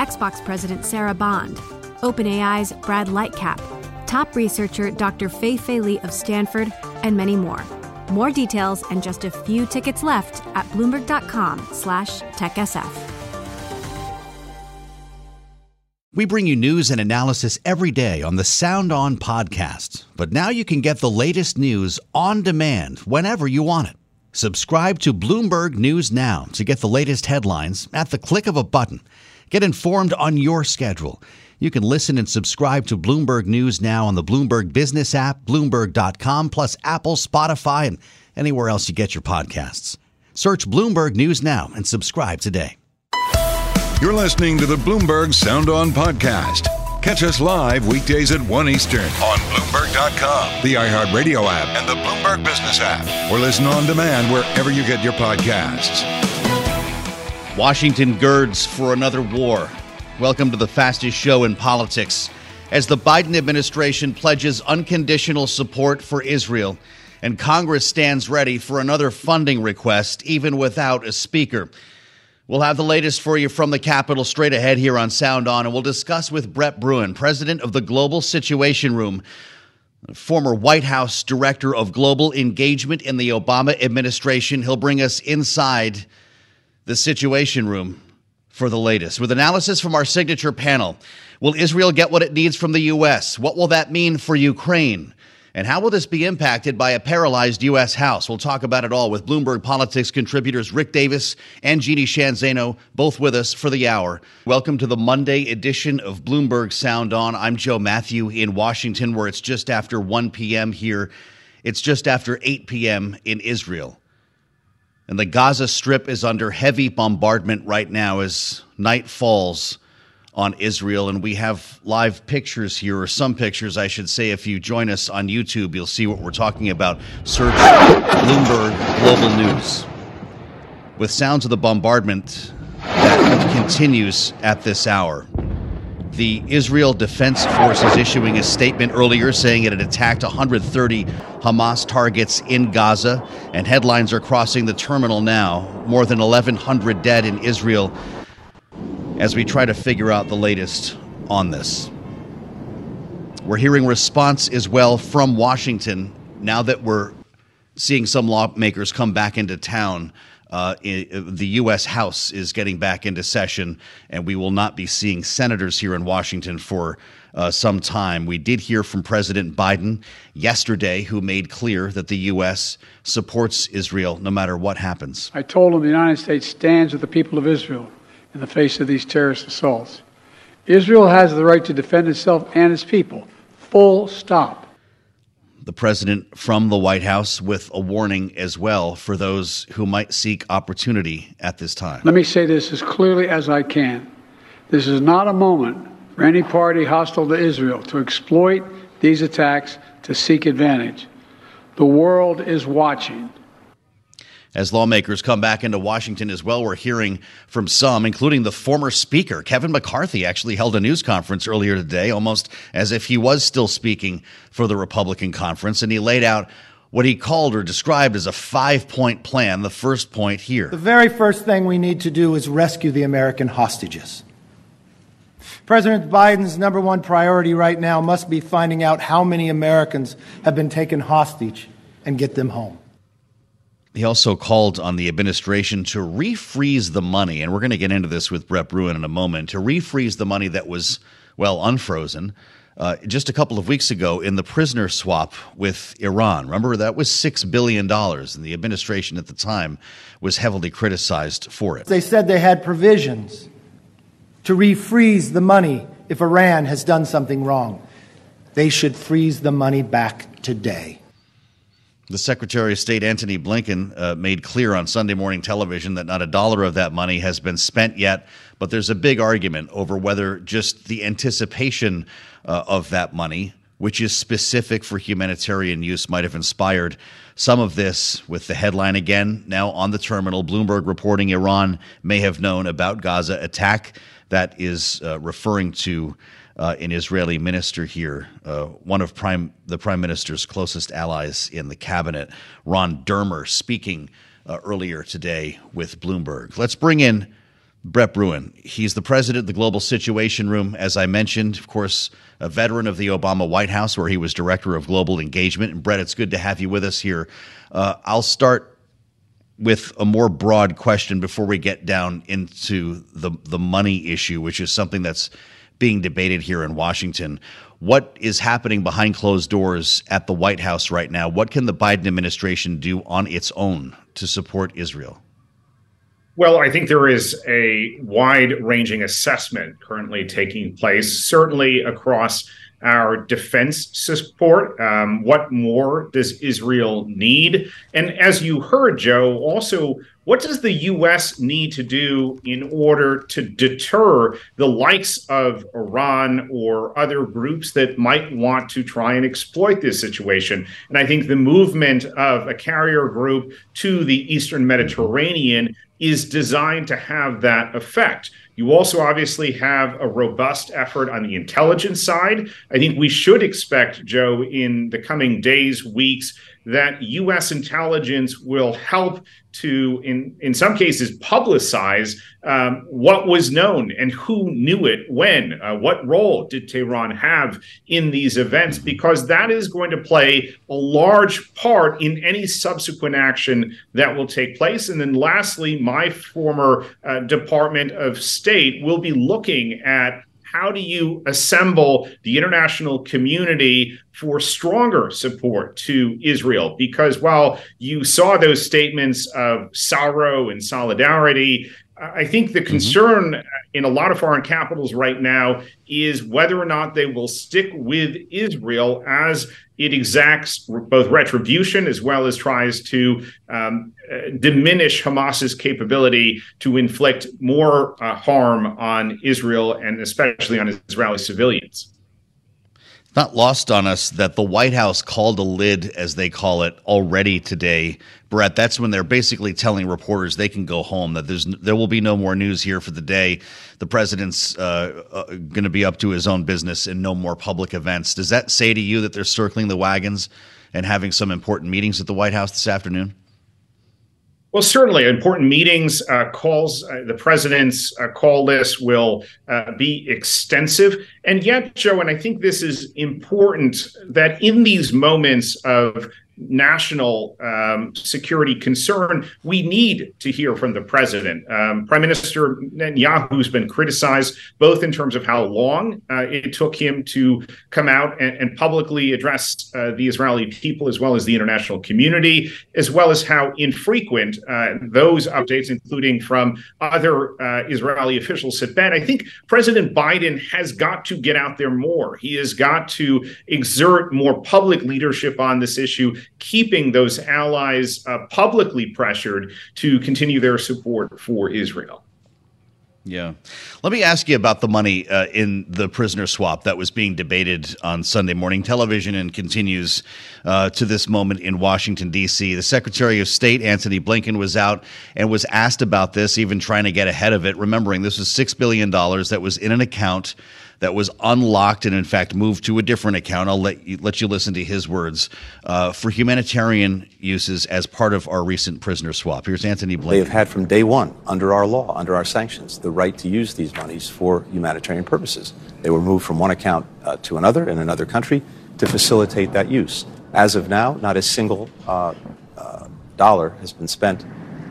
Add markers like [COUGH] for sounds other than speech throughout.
Xbox President Sarah Bond, OpenAI's Brad Lightcap, top researcher Dr. Fei Fei Li of Stanford, and many more. More details and just a few tickets left at bloomberg.com/techsf. We bring you news and analysis every day on the Sound On podcast. But now you can get the latest news on demand whenever you want it. Subscribe to Bloomberg News Now to get the latest headlines at the click of a button. Get informed on your schedule. You can listen and subscribe to Bloomberg News Now on the Bloomberg Business app, Bloomberg.com, plus Apple, Spotify, and anywhere else you get your podcasts. Search Bloomberg News Now and subscribe today. You're listening to the Bloomberg Sound On Podcast. Catch us live weekdays at 1 Eastern on Bloomberg.com, the iHeartRadio app, and the Bloomberg Business app, or listen on demand wherever you get your podcasts. Washington girds for another war. Welcome to the fastest show in politics. As the Biden administration pledges unconditional support for Israel, and Congress stands ready for another funding request, even without a speaker. We'll have the latest for you from the Capitol straight ahead here on Sound On, and we'll discuss with Brett Bruen, president of the Global Situation Room, former White House director of global engagement in the Obama administration. He'll bring us inside the Situation Room for the latest with analysis from our signature panel. Will Israel get what it needs from the U.S.? What will that mean for Ukraine? And how will this be impacted by a paralyzed U.S. House? We'll talk about it all with Bloomberg Politics contributors Rick Davis and Jeannie Sheehan Zaino, both with us for the hour. Welcome to the Monday edition of Bloomberg Sound On. I'm Joe Mathieu in Washington, where it's just after 1 p.m. here. It's just after 8 p.m. in Israel. And the Gaza Strip is under heavy bombardment right now as night falls on Israel. And we have live pictures here, or some pictures, I should say. If you join us on YouTube, you'll see what we're talking about. Search Bloomberg Global News. With sounds of the bombardment that continues at this hour. The Israel Defense Force is issuing a statement earlier saying it had attacked 130 Hamas targets in Gaza, and headlines are crossing the terminal now. More than 1,100 dead in Israel as we try to figure out the latest on this. We're hearing response as well from Washington now that we're seeing some lawmakers come back into town. Uh, the U.S. House is getting back into session, and we will not be seeing senators here in Washington for uh, some time. We did hear from President Biden yesterday, who made clear that the U.S. supports Israel no matter what happens. I told him the United States stands with the people of Israel in the face of these terrorist assaults. Israel has the right to defend itself and its people. Full stop. The president from the White House with a warning as well for those who might seek opportunity at this time. Let me say this as clearly as I can. This is not a moment for any party hostile to Israel to exploit these attacks to seek advantage. The world is watching as lawmakers come back into Washington as well. We're hearing from some, including the former Speaker. Kevin McCarthy actually held a news conference earlier today, almost as if he was still speaking for the Republican conference, and he laid out what he called or described as a five point plan. The first point here. The very first thing we need to do is rescue the American hostages. President Biden's number one priority right now must be finding out how many Americans have been taken hostage and get them home. He also called on the administration to refreeze the money, and we're going to get into this with Brett Bruen in a moment, to refreeze the money that was, well, unfrozen. Uh, just a couple of weeks ago in the prisoner swap with Iran. Remember, that was $6 billion, and the administration at the time was heavily criticized for it. They said they had provisions to refreeze the money if Iran has done something wrong. They should freeze the money back today. The Secretary of State Antony Blinken uh, made clear on Sunday morning television that not a dollar of that money has been spent yet, but there's a big argument over whether just the anticipation uh, of that money, which is specific for humanitarian use, might have inspired some of this. With the headline again now on the terminal, Bloomberg reporting Iran may have known about Gaza attack. That is uh, referring to uh, an Israeli minister here, uh, one of prime the prime minister's closest allies in the cabinet, Ron Dermer, speaking uh, earlier today with Bloomberg. Let's bring in Brett Bruen. He's the president of the Global Situation Room, as I mentioned, of course, a veteran of the Obama White House, where he was director of global engagement. And Brett, it's good to have you with us here. Uh, I'll start with a more broad question before we get down into the the money issue, which is something that's being debated here in Washington. What is happening behind closed doors at the White House right now? What can the Biden administration do on its own to support Israel? Well, I think there is a wide ranging assessment currently taking place, certainly across our defense support. Um, what more does Israel need? And as you heard, Joe, also, what does the U.S. need to do in order to deter the likes of Iran or other groups that might want to try and exploit this situation? And I think the movement of a carrier group to the Eastern Mediterranean is designed to have that effect. You also obviously have a robust effort on the intelligence side. I think we should expect, Joe, in the coming days, weeks, that U.S. intelligence will help to, in, in some cases, publicize um, what was known and who knew it when. Uh, what role did Tehran have in these events? Because that is going to play a large part in any subsequent action that will take place. And then, lastly, my former uh, Department of State will be looking at how do you assemble the international community for stronger support to Israel? Because while you saw those statements of sorrow and solidarity, I think the mm-hmm. concern mm-hmm. in a lot of foreign capitals right now is whether or not they will stick with Israel as it exacts both retribution as well as tries to um, uh, diminish Hamas's capability to inflict more uh, harm on Israel and especially on Israeli civilians not lost on us that the White House called a lid, as they call it, already today. Brett, that's when they're basically telling reporters they can go home. That there's there will be no more news here for the day. The president's uh, uh, going to be up to his own business and no more public events. Does that say to you that they're circling the wagons and having some important meetings at the White House this afternoon? Well, certainly, important meetings, uh, calls, uh, the president's uh, call list will uh, be extensive. And yet, Joe, and I think this is important that in these moments of national um, security concern, we need to hear from the president. Um, Prime Minister Netanyahu has been criticized both in terms of how long uh, it took him to come out and, and publicly address uh, the Israeli people as well as the international community, as well as how infrequent uh, those updates, including from other uh, Israeli officials, have been. I think President Biden has got to get out there more. He has got to exert more public leadership on this issue keeping those allies uh, publicly pressured to continue their support for Israel. Yeah. Let me ask you about the money uh, in the prisoner swap that was being debated on Sunday morning television and continues uh, to this moment in Washington, D.C. The Secretary of State, Antony Blinken, was out and was asked about this, even trying to get ahead of it, remembering this was $6 billion that was in an account that was unlocked and, in fact, moved to a different account. I'll let you, let you listen to his words uh, for humanitarian uses as part of our recent prisoner swap. Here's Antony Blinken. They have had from day one, under our law, under our sanctions, the right to use these monies for humanitarian purposes. They were moved from one account uh, to another in another country to facilitate that use. As of now, not a single uh, uh dollar has been spent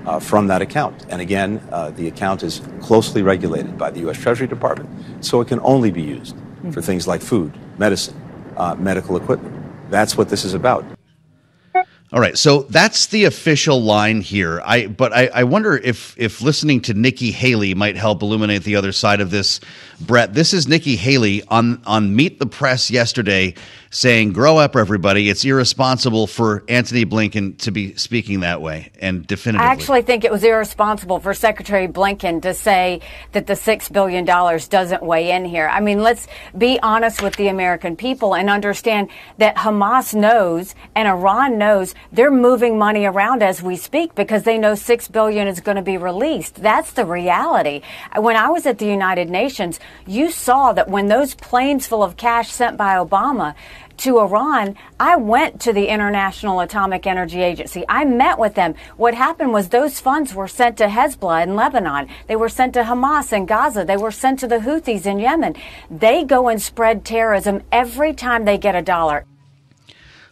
uh, from that account. And again, uh, the account is closely regulated by the U.S. Treasury Department, so it can only be used mm-hmm. for things like food, medicine, uh, medical equipment. That's what this is about. All right, so that's the official line here. I but I, I wonder if if listening to Nikki Haley might help illuminate the other side of this. Brett, this is Nikki Haley on on Meet the Press yesterday saying, "Grow up, everybody! It's irresponsible for Antony Blinken to be speaking that way." And definitively, I actually think it was irresponsible for Secretary Blinken to say that the six billion dollars doesn't weigh in here. I mean, let's be honest with the American people and understand that Hamas knows and Iran knows they're moving money around as we speak because they know six billion is going to be released. That's the reality. When I was at the United Nations, you saw that when those planes full of cash sent by Obama to Iran, I went to the International Atomic Energy Agency. I met with them. What happened was those funds were sent to Hezbollah in Lebanon. They were sent to Hamas in Gaza. They were sent to the Houthis in Yemen. They go and spread terrorism every time they get a dollar.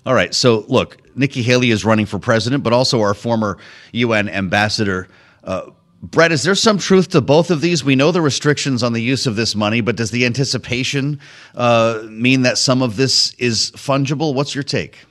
All right. So, look, Nikki Haley is running for president, but also our former UN ambassador. Uh, Brett, is there some truth to both of these? We know the restrictions on the use of this money, but does the anticipation uh, mean that some of this is fungible? What's your take?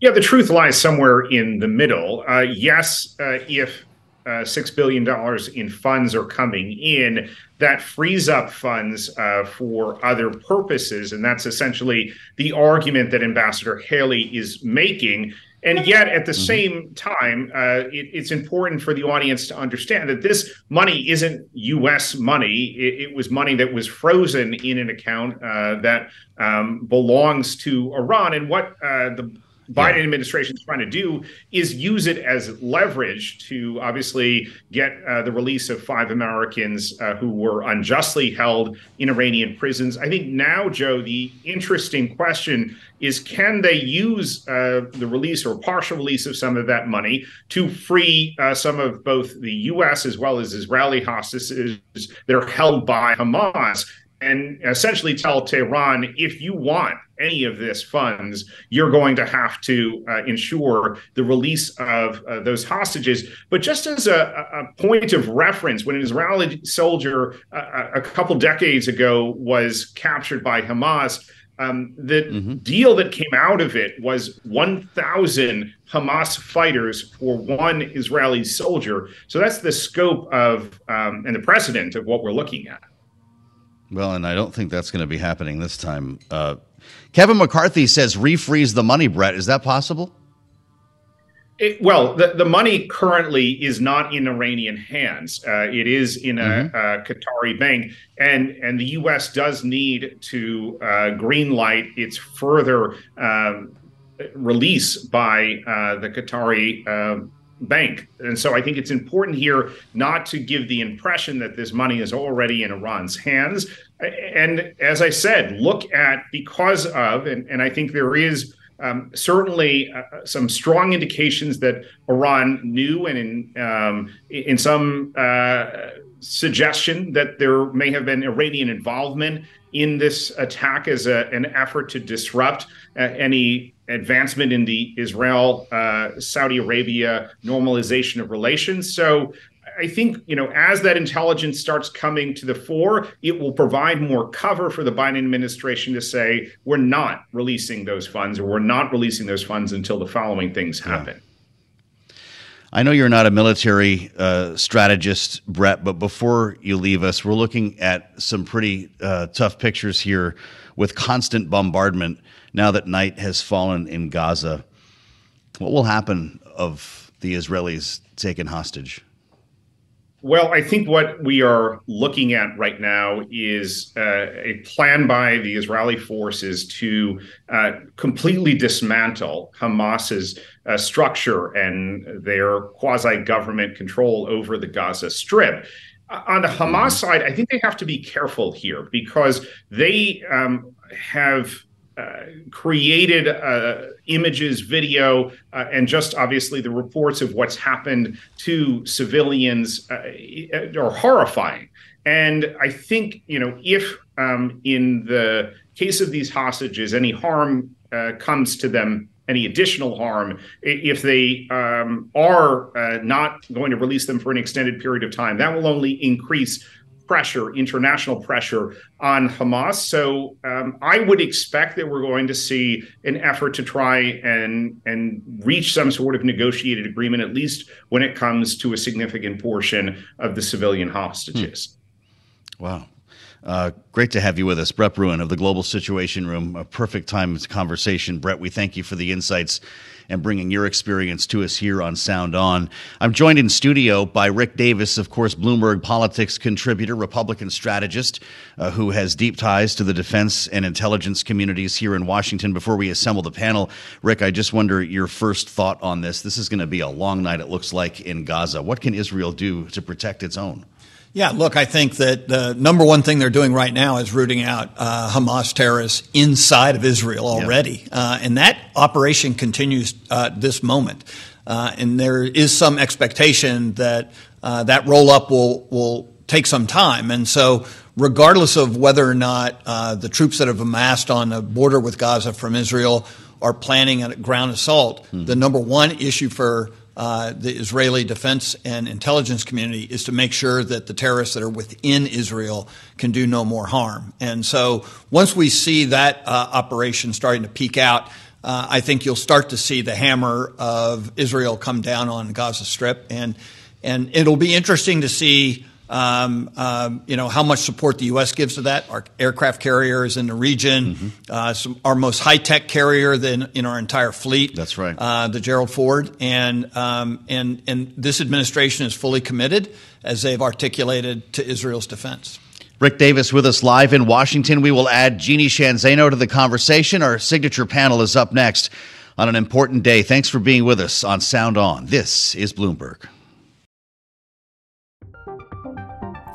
Yeah, the truth lies somewhere in the middle. Uh, yes, uh, if uh, $6 billion in funds are coming in, that frees up funds uh, for other purposes. And that's essentially the argument that Ambassador Haley is making. And yet, at the mm-hmm. same time, uh, it, it's important for the audience to understand that this money isn't U.S. money. It, it was money that was frozen in an account uh, that um, belongs to Iran. And what uh, the Biden administration is trying to do is use it as leverage to obviously get uh, the release of five Americans uh, who were unjustly held in Iranian prisons. I think now, Joe, the interesting question is can they use uh, the release or partial release of some of that money to free uh, some of both the U.S. as well as Israeli hostages that are held by Hamas? And essentially tell Tehran if you want any of this funds, you're going to have to uh, ensure the release of uh, those hostages. But just as a, a, point of reference, when an Israeli soldier uh, a couple decades ago was captured by Hamas, um, the mm-hmm. deal that came out of it was 1,000 Hamas fighters for one Israeli soldier. So that's the scope of um, and the precedent of what we're looking at. Well, and I don't think that's going to be happening this time. Uh, Kevin McCarthy says refreeze the money, Brett. Is that possible? It, well, the, the money currently is not in Iranian hands. Uh, it is in a, mm-hmm. a, Qatari bank, and and the U.S. does need to uh, greenlight its further um, release by uh, the Qatari um, bank. And so I think it's important here not to give the impression that this money is already in Iran's hands. And as I said, look at because of, and, and I think there is um, certainly uh, some strong indications that Iran knew and in, um, in some uh, suggestion that there may have been Iranian involvement in this attack as a, an effort to disrupt uh, any advancement in the Israel uh, Saudi Arabia normalization of relations. So I think, you know, as that intelligence starts coming to the fore, it will provide more cover for the Biden administration to say, we're not releasing those funds or we're not releasing those funds until the following things happen. Yeah. I know you're not a military uh, strategist, Brett, but before you leave us, we're looking at some pretty uh, tough pictures here with constant bombardment now that night has fallen in Gaza. What will happen of the Israelis taken hostage? Well, I think what we are looking at right now is uh, a plan by the Israeli forces to uh, completely dismantle Hamas's uh, structure and their quasi government control over the Gaza Strip. Uh, on the Hamas mm-hmm. side, I think they have to be careful here because they um, have created uh, images, video, uh, and just obviously the reports of what's happened to civilians uh, are horrifying. And I think, you know, if um, in the case of these hostages, any harm uh, comes to them, any additional harm, if they um, are not going to release them for an extended period of time, that will only increase pressure, international pressure on Hamas. So um, I would expect that we're going to see an effort to try and and reach some sort of negotiated agreement, at least when it comes to a significant portion of the civilian hostages. Hmm. Wow. Uh, great to have you with us, Brett Bruen of the Global Situation Room. A perfect time conversation. Brett, we thank you for the insights and bringing your experience to us here on Sound On. I'm joined in studio by Rick Davis, of course, Bloomberg politics contributor, Republican strategist, uh, who has deep ties to the defense and intelligence communities here in Washington. Before we assemble the panel, Rick, I just wonder your first thought on this. This is going to be a long night, it looks like, in Gaza. What can Israel do to protect its own? Yeah, look, I think that the number one thing they're doing right now is rooting out uh, Hamas terrorists inside of Israel already. Yeah. Uh, and that operation continues uh, this moment. Uh, and there is some expectation that uh, that roll up will, will take some time. And so, regardless of whether or not uh, the troops that have amassed on the border with Gaza from Israel are planning a ground assault, mm-hmm. the number one issue for uh, the Israeli defense and intelligence community is to make sure that the terrorists that are within Israel can do no more harm. And so once we see that uh, operation starting to peak out, uh, I think you'll start to see the hammer of Israel come down on the Gaza Strip, and and it'll be interesting to see um, um, you know how much support the U.S. gives to that. Our aircraft carriers in the region, mm-hmm. uh, some, our most high tech carrier than in our entire fleet. That's right. Uh, the Gerald Ford, and um, and and this administration is fully committed, as they've articulated, to Israel's defense. Rick Davis with us live in Washington. We will add Jeannie Sheehan Zaino to the conversation. Our signature panel is up next on an important day. Thanks for being with us on Sound On. This is Bloomberg.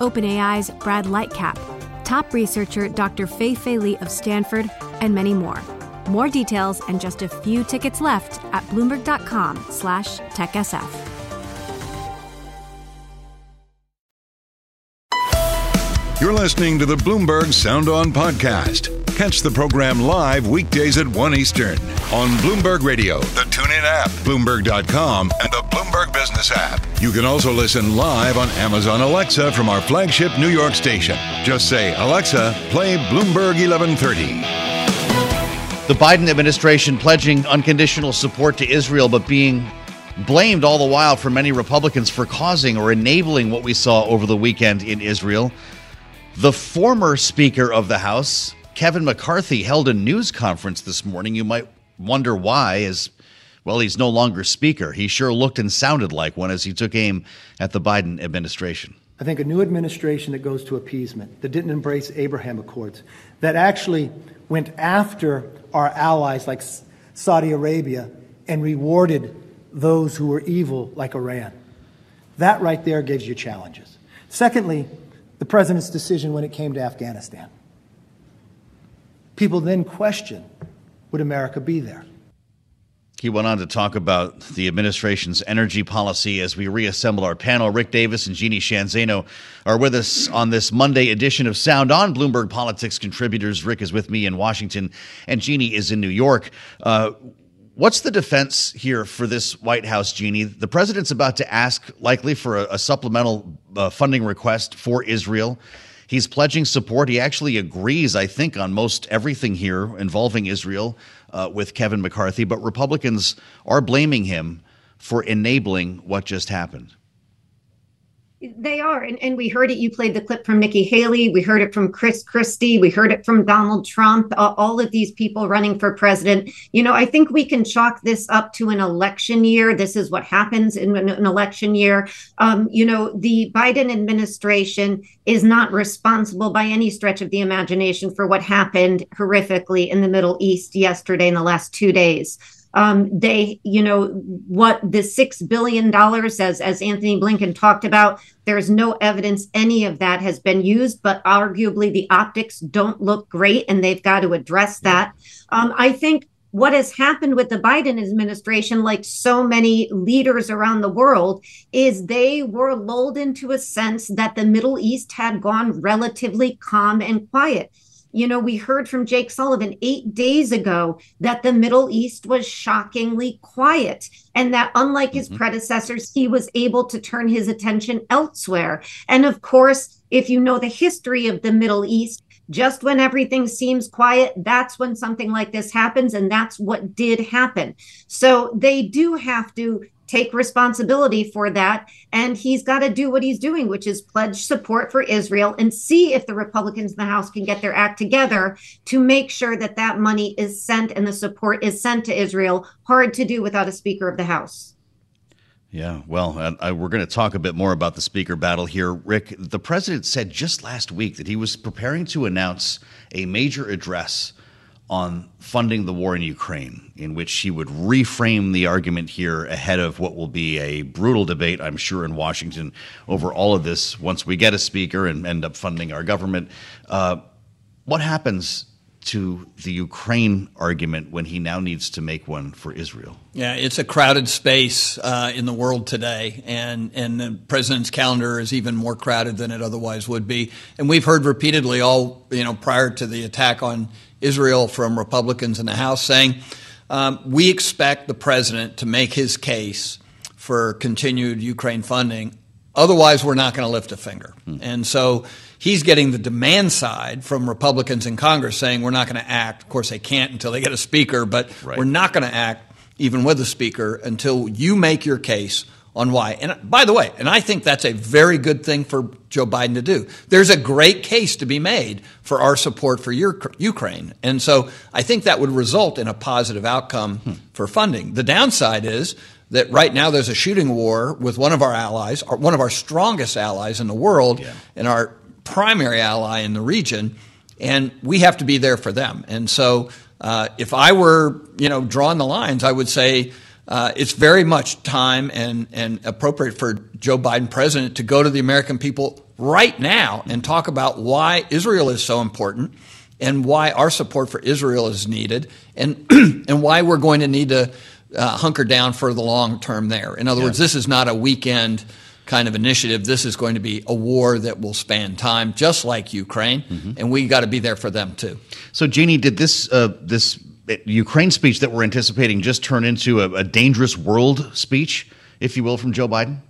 OpenAI's Brad Lightcap, top researcher Dr. Fei Fei Li of Stanford, and many more. More details and just a few tickets left at bloomberg.com slash techsf. You're listening to the Bloomberg Sound On podcast. Catch the program live weekdays at 1 Eastern on Bloomberg Radio, the TuneIn app, Bloomberg.com, and the Bloomberg Business app. You can also listen live on Amazon Alexa from our flagship New York station. Just say, Alexa, play Bloomberg 1130. The Biden administration pledging unconditional support to Israel, but being blamed all the while for many Republicans for causing or enabling what we saw over the weekend in Israel. The former Speaker of the House, Kevin McCarthy held a news conference this morning. You might wonder why, as well, he's no longer Speaker. He sure looked and sounded like one as he took aim at the Biden administration. I think a new administration that goes to appeasement, that didn't embrace Abraham Accords, that actually went after our allies like Saudi Arabia and rewarded those who were evil like Iran. That right there gives you challenges. Secondly, the president's decision when it came to Afghanistan. People then question would America be there? He went on to talk about the administration's energy policy as we reassemble our panel. Rick Davis and Jeannie Sheehan Zaino are with us on this Monday edition of Sound On. Bloomberg Politics contributors. Rick is with me in Washington, and Jeannie is in New York. Uh, what's the defense here for this White House, Jeannie? The president's about to ask, likely, for a, a supplemental uh, funding request for Israel. He's pledging support. He actually agrees, I think, on most everything here involving Israel uh, with Kevin McCarthy, but Republicans are blaming him for enabling what just happened. They are. And, and we heard it. You played the clip from Nikki Haley. We heard it from Chris Christie. We heard it from Donald Trump, all of these people running for president. You know, I think we can chalk this up to an election year. This is what happens in an, an election year. Um, you know, the Biden administration is not responsible by any stretch of the imagination for what happened horrifically in the Middle East yesterday in the last two days. Um, they, you know, what the six billion dollars, as as Antony Blinken talked about, there's no evidence any of that has been used. But arguably, the optics don't look great, and they've got to address that. Um, I think what has happened with the Biden administration, like so many leaders around the world, is they were lulled into a sense that the Middle East had gone relatively calm and quiet. You know, we heard from Jake Sullivan eight days ago that the Middle East was shockingly quiet and that, unlike his mm-hmm. predecessors, he was able to turn his attention elsewhere. And of course, if you know the history of the Middle East, just when everything seems quiet, that's when something like this happens. And that's what did happen. So they do have to take responsibility for that. And he's got to do what he's doing, which is pledge support for Israel and see if the Republicans in the House can get their act together to make sure that that money is sent and the support is sent to Israel. Hard to do without a Speaker of the House. Yeah, well, I, we're going to talk a bit more about the speaker battle here. Rick, the president said just last week that he was preparing to announce a major address on funding the war in Ukraine, in which he would reframe the argument here ahead of what will be a brutal debate, I'm sure, in Washington over all of this once we get a speaker and end up funding our government. Uh, what happens to the Ukraine argument when he now needs to make one for Israel. Yeah, it's a crowded space uh, in the world today, and and the president's calendar is even more crowded than it otherwise would be. And we've heard repeatedly, all you know, prior to the attack on Israel, from Republicans in the House saying, um, "We expect the president to make his case for continued Ukraine funding. Otherwise, we're not going to lift a finger." Hmm. And so he's getting the demand side from Republicans in Congress saying we're not going to act. Of course, they can't until they get a speaker, but right. we're not going to act even with a speaker until you make your case on why. And by the way, and I think that's a very good thing for Joe Biden to do. There's a great case to be made for our support for Ukraine. And so I think that would result in a positive outcome hmm. for funding. The downside is that right now there's a shooting war with one of our allies, one of our strongest allies in the world, yeah. and our primary ally in the region, and we have to be there for them. And so, uh, if I were, you know, drawing the lines, I would say uh, it's very much time and and appropriate for Joe Biden, president, to go to the American people right now and talk about why Israel is so important and why our support for Israel is needed and [CLEARS THROAT] and why we're going to need to uh, hunker down for the long term there. In other yeah. words, this is not a weekend kind of initiative. This is going to be a war that will span time, just like Ukraine, mm-hmm. and we got to be there for them too. So, Jeannie, did this uh, this Ukraine speech that we're anticipating just turn into a, a, dangerous world speech, if you will, from Joe Biden?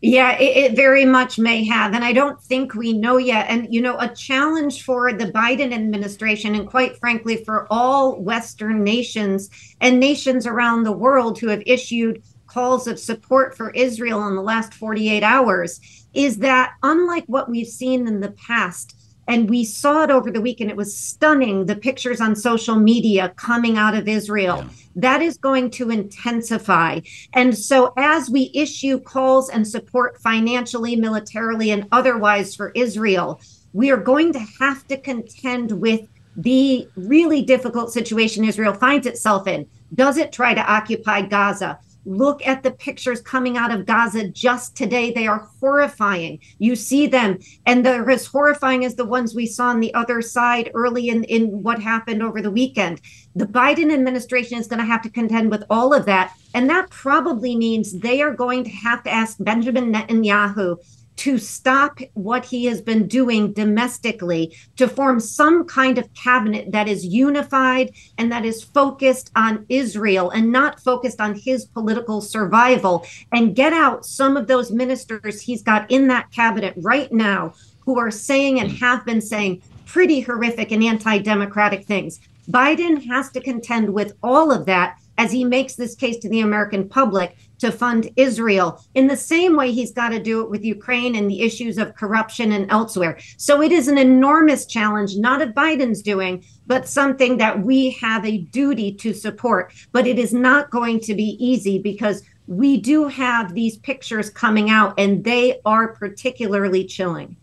Yeah, it, it, very much may have. And I don't think we know yet. And, you know, a challenge for the Biden administration, and quite frankly, for all Western nations and nations around the world who have issued calls of support for Israel in the last 48 hours is that unlike what we've seen in the past, and we saw it over the weekend, it was stunning the pictures on social media coming out of Israel. Yeah. That is going to intensify. And so, as we issue calls and support financially, militarily, and otherwise for Israel, we are going to have to contend with the really difficult situation Israel finds itself in. Does it try to occupy Gaza? Look at the pictures coming out of Gaza just today. They are horrifying. You see them, and they're as horrifying as the ones we saw on the other side early in, in what happened over the weekend. The Biden administration is going to have to contend with all of that. And that probably means they are going to have to ask Benjamin Netanyahu to stop what he has been doing domestically to form some kind of cabinet that is unified and that is focused on Israel and not focused on his political survival and get out some of those ministers he's got in that cabinet right now who are saying and have been saying pretty horrific and anti democratic things. Biden has to contend with all of that as he makes this case to the American public to fund Israel in the same way he's got to do it with Ukraine and the issues of corruption and elsewhere. So it is an enormous challenge, not of Biden's doing, but something that we have a duty to support. But it is not going to be easy because we do have these pictures coming out and they are particularly chilling.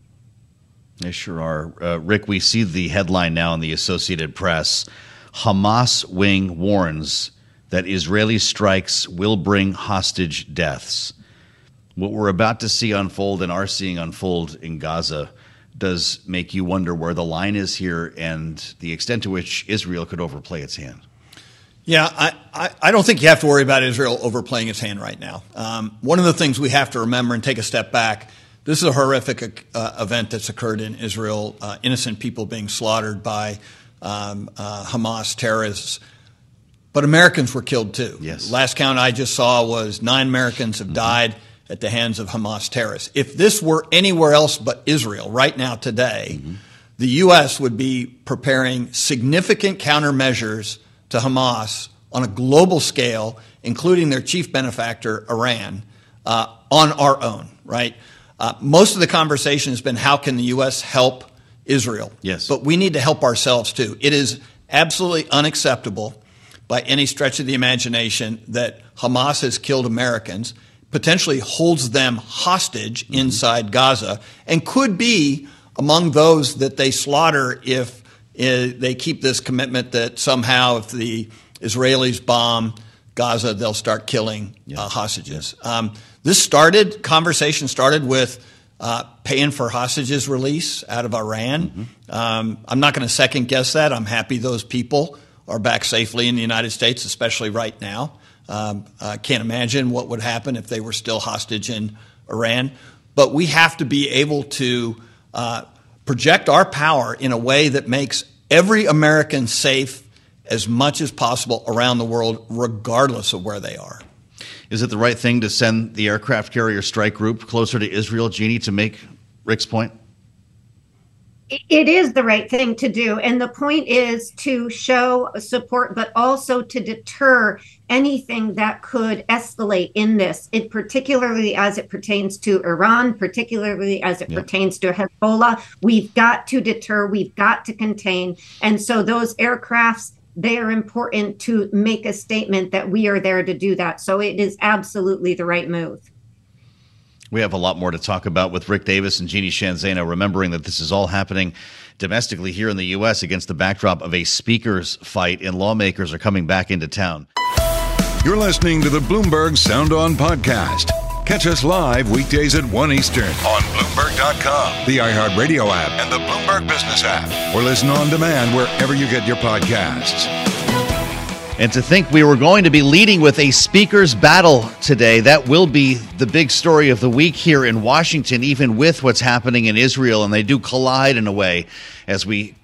They sure are. Uh, Rick, we see the headline now in the Associated Press Hamas wing warns that Israeli strikes will bring hostage deaths. What we're about to see unfold and are seeing unfold in Gaza does make you wonder where the line is here and the extent to which Israel could overplay its hand. Yeah, I, I, I, don't think you have to worry about Israel overplaying its hand right now. Um, one of the things we have to remember and take a step back this is a horrific uh, event that's occurred in Israel, uh, innocent people being slaughtered by um, uh, Hamas terrorists. But Americans were killed too. Yes. Last count I just saw was nine Americans have mm-hmm. died at the hands of Hamas terrorists. If this were anywhere else but Israel right now, today, mm-hmm. the U.S. would be preparing significant countermeasures to Hamas on a global scale, including their chief benefactor, Iran, uh, on our own, right? Uh, most of the conversation has been how can the U.S. help Israel? Yes. But we need to help ourselves too. It is absolutely unacceptable by any stretch of the imagination that Hamas has killed Americans, potentially holds them hostage mm-hmm. inside Gaza, and could be among those that they slaughter if uh, they keep this commitment that somehow if the Israelis bomb Gaza, they'll start killing yeah. uh, hostages. Yeah. Um, this started, conversation started with uh, paying for hostages release out of Iran. Mm-hmm. Um, I'm not going to second guess that. I'm happy those people are back safely in the United States, especially right now. Um, I can't imagine what would happen if they were still hostage in Iran. But we have to be able to uh, project our power in a way that makes every American safe as much as possible around the world, regardless of where they are. Is it the right thing to send the aircraft carrier strike group closer to Israel, Jeannie, to make Rick's point? It is the right thing to do. And the point is to show support, but also to deter anything that could escalate in this, it particularly as it pertains to Iran, particularly as it pertains to Hezbollah. We've got to deter, we've got to contain. And so those aircrafts they are important to make a statement that we are there to do that. So it is absolutely the right move. We have a lot more to talk about with Rick Davis and Jeannie Sheehan Zaino, remembering that this is all happening domestically here in the U.S. against the backdrop of a speakers fight, and lawmakers are coming back into town. You're listening to the Bloomberg Sound On Podcast. Catch us live weekdays at 1 Eastern on Bloomberg.com, the iHeartRadio app, and the Bloomberg Business app, or listen on demand wherever you get your podcasts. And to think we were going to be leading with a speaker's battle today, that will be the big story of the week here in Washington, even with what's happening in Israel. And they do collide in a way as we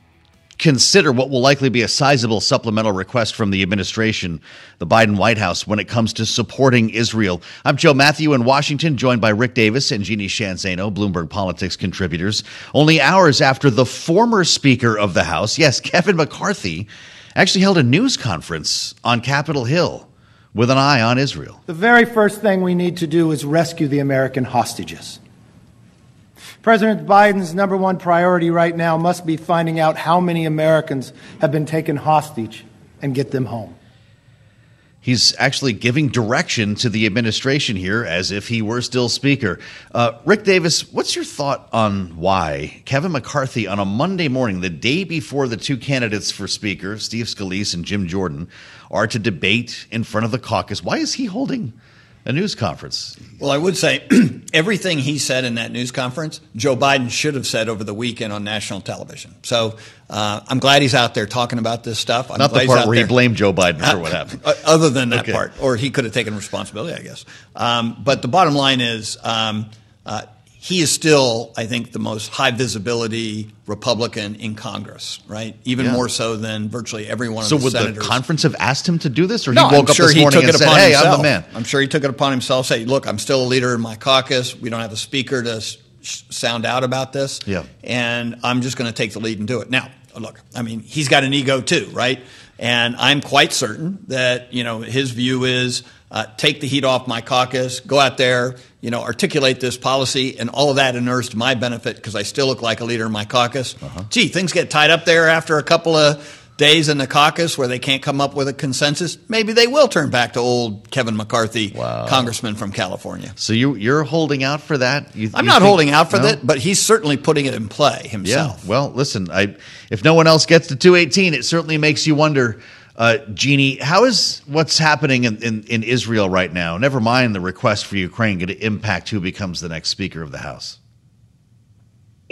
consider what will likely be a sizable supplemental request from the administration, the Biden White House, when it comes to supporting Israel. I'm Joe Mathieu in Washington, joined by Rick Davis and Jeannie Sheehan Zaino, Bloomberg Politics contributors. Only hours after the former Speaker of the House, yes, [LAUGHS] Kevin McCarthy, actually held a news conference on Capitol Hill with an eye on Israel. The very first thing we need to do is rescue the American hostages. President Biden's number one priority right now must be finding out how many Americans have been taken hostage and get them home. He's actually giving direction to the administration here as if he were still Speaker. Uh, Rick Davis, what's your thought on why Kevin McCarthy, on a Monday morning, the day before the two candidates for Speaker, Steve Scalise and Jim Jordan, are to debate in front of the caucus, why is he holding a news conference. Well, I would say [CLEARS THROAT] everything he said in that news conference, Joe Biden should have said over the weekend on national television. So uh, I'm glad he's out there talking about this stuff. I'm Not the part where there. he blamed Joe Biden for what [LAUGHS] happened. Other than that okay. part, or he could have taken responsibility, I guess. Um, but the bottom line is. Um, uh, he is still, I think, the most high visibility Republican in Congress, right? Even yeah. more so than virtually every one so of the senators. So would the conference have asked him to do this, or no, he woke I'm up sure this morning and took said, "Hey, himself. I'm the man." I'm sure he took it upon himself. Say, "Look, I'm still a leader in my caucus. We don't have a speaker to sound out about this, yeah. and I'm just going to take the lead and do it." Now, look, I mean, he's got an ego too, right? And I'm quite certain that you know his view is uh, take the heat off my caucus, go out there, you know, articulate this policy, and all of that inures to my benefit because I still look like a leader in my caucus. Uh-huh. Gee, things get tied up there after a couple of days in the caucus where they can't come up with a consensus. Maybe they will turn back to old Kevin McCarthy, wow. congressman from California. So you you're holding out for that? You, I'm you not think, holding out for no? that, but he's certainly putting it in play himself. Yeah. Well, listen, I if no one else gets to 218, it certainly makes you wonder Uh, Jeannie, how is what's happening in, in, in Israel right now, never mind the request for Ukraine, going to impact who becomes the next Speaker of the House?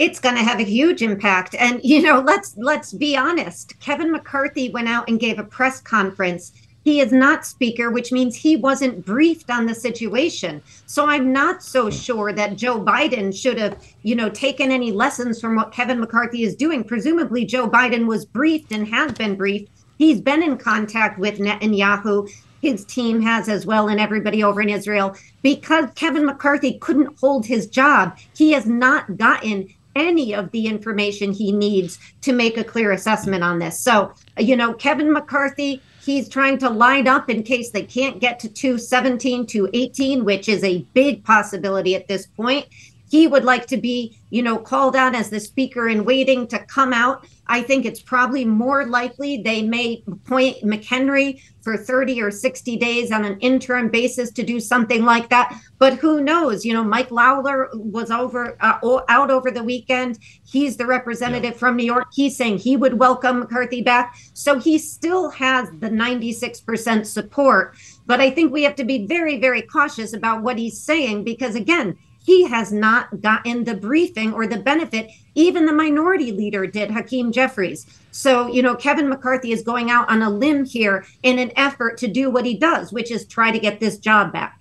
it's going to have a huge impact. And you know let's let's be honest. Kevin mccarthy went out and gave a press conference. He is not speaker which means he wasn't briefed on the situation. So i'm not so sure that joe biden should have you know taken any lessons from what kevin mccarthy is doing. Presumably joe biden was briefed and has been briefed he's been in contact with netanyahu his team has as well and everybody over in Israel because Kevin McCarthy couldn't hold his job. He has not gotten any of the information he needs to make a clear assessment on this. So, you know, Kevin McCarthy, he's trying to line up in case they can't get to 217, 218, which is a big possibility at this point. He would like to be, you know, called on as the speaker in waiting to come out I think it's probably more likely they may appoint McHenry for 30 or 60 days on an interim basis to do something like that. But who knows? You know, Mike Lawler was over uh, out over the weekend. He's the representative yeah. from New York. He's saying he would welcome McCarthy back. So he still has the 96% support. But I think we have to be very, very cautious about what he's saying because, again, he has not gotten the briefing or the benefit. Even the minority leader did, Hakeem Jeffries. So, you know, Kevin McCarthy is going out on a limb here in an effort to do what he does, which is try to get this job back.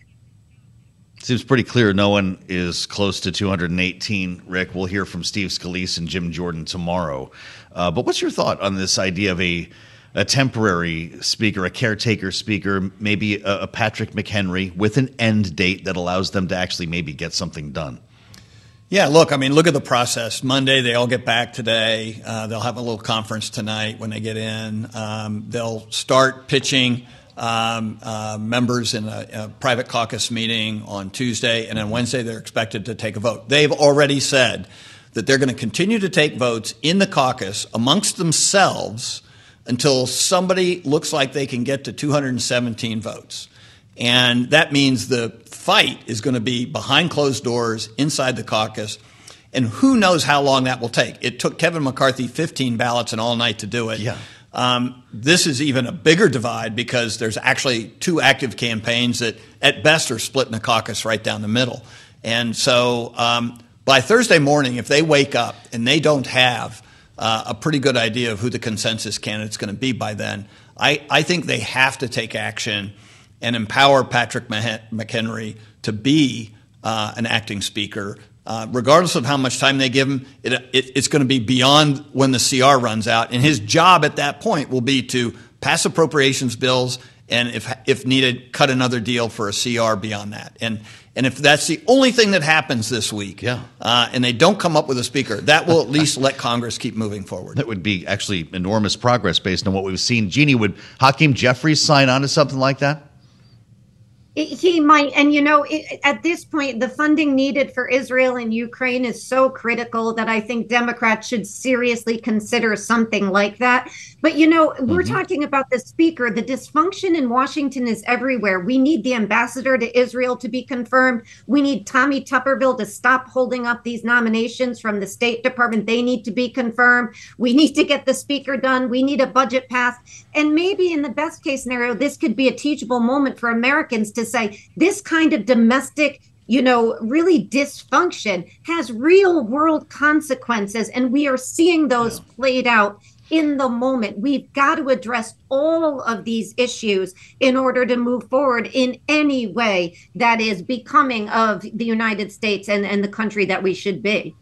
Seems pretty clear no one is close to 218. Rick, we'll hear from Steve Scalise and Jim Jordan tomorrow. Uh, but what's your thought on this idea of a a temporary speaker, a caretaker speaker, maybe a, a, Patrick McHenry with an end date that allows them to actually maybe get something done. Yeah, look, I mean, look at the process. Monday, they all get back today. Uh, they'll have a little conference tonight when they get in. Um, they'll start pitching um, uh, members in a, a, private caucus meeting on Tuesday, and then Wednesday, they're expected to take a vote. They've already said that they're going to continue to take votes in the caucus amongst themselves until somebody looks like they can get to 217 votes. And that means the fight is going to be behind closed doors inside the caucus. And who knows how long that will take? It took Kevin McCarthy 15 ballots and all night to do it. Yeah. Um, this is even a bigger divide because there's actually two active campaigns that, at best, are split in the caucus right down the middle. And so um, by Thursday morning, if they wake up and they don't have uh, a pretty good idea of who the consensus candidate's going to be by then. I, I think they have to take action and empower Patrick McHenry to be uh, an acting speaker. Uh, regardless of how much time they give him, it, it, it's going to be beyond when the CR runs out. And his job at that point will be to pass appropriations bills and, if, if needed, cut another deal for a CR beyond that. And and if that's the only thing that happens this week, yeah. Uh, and they don't come up with a speaker, that will at least let Congress keep moving forward. That would be actually enormous progress based on what we've seen. Jeannie, would Hakeem Jeffries sign on to something like that? he might and you know it, at this point the funding needed for israel and ukraine is so critical that i think democrats should seriously consider something like that but you know we're mm-hmm. talking about the speaker. The dysfunction in washington is everywhere. We need the ambassador to israel to be confirmed. We need tommy Tuberville to stop holding up these nominations from the state department. They need to be confirmed. We need to get the speaker done. We need a budget passed. And maybe in the best case scenario this could be a teachable moment for americans to say this kind of domestic you know, really dysfunction has real world consequences. And we are seeing those yeah. played out in the moment. We've got to address all of these issues in order to move forward in any way that is becoming of the United States and, and the country that we should be.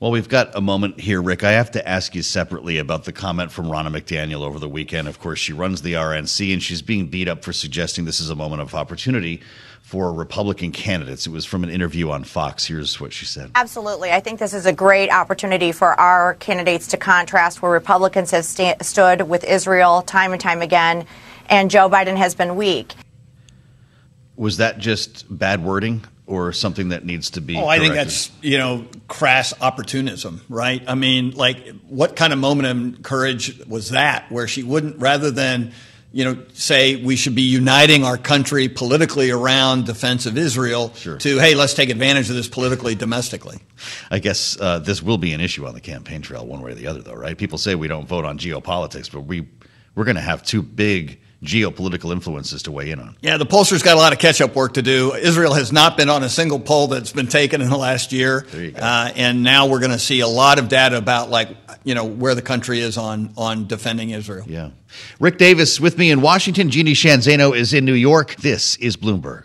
Well, we've got a moment here, Rick. I have to ask you separately about the comment from Ronna McDaniel over the weekend. Of course, she runs the RNC and she's being beat up for suggesting this is a moment of opportunity for Republican candidates. It was from an interview on Fox. Here's what she said. Absolutely. I think this is a great opportunity for our candidates to contrast where Republicans have st- stood with Israel time and time again, and Joe Biden has been weak. Was that just bad wording? or something that needs to be? Oh, I think that's you know crass opportunism, right? I mean, like what kind of moment of courage was that, where she wouldn't rather than you know say we should be uniting our country politically around defense of Israel sure. to hey let's take advantage of this politically domestically. I guess uh, this will be an issue on the campaign trail one way or the other, though, right? People say we don't vote on geopolitics, but we we're going to have two big geopolitical influences to weigh in on. Yeah, the pollsters got a lot of catch up work to do. Israel has not been on a single poll that's been taken in the last year. Uh, and now we're going to see a lot of data about like, you know, where the country is on on defending Israel. Yeah. Rick Davis with me in Washington. Jeannie Sheehan Zaino is in New York. This is Bloomberg.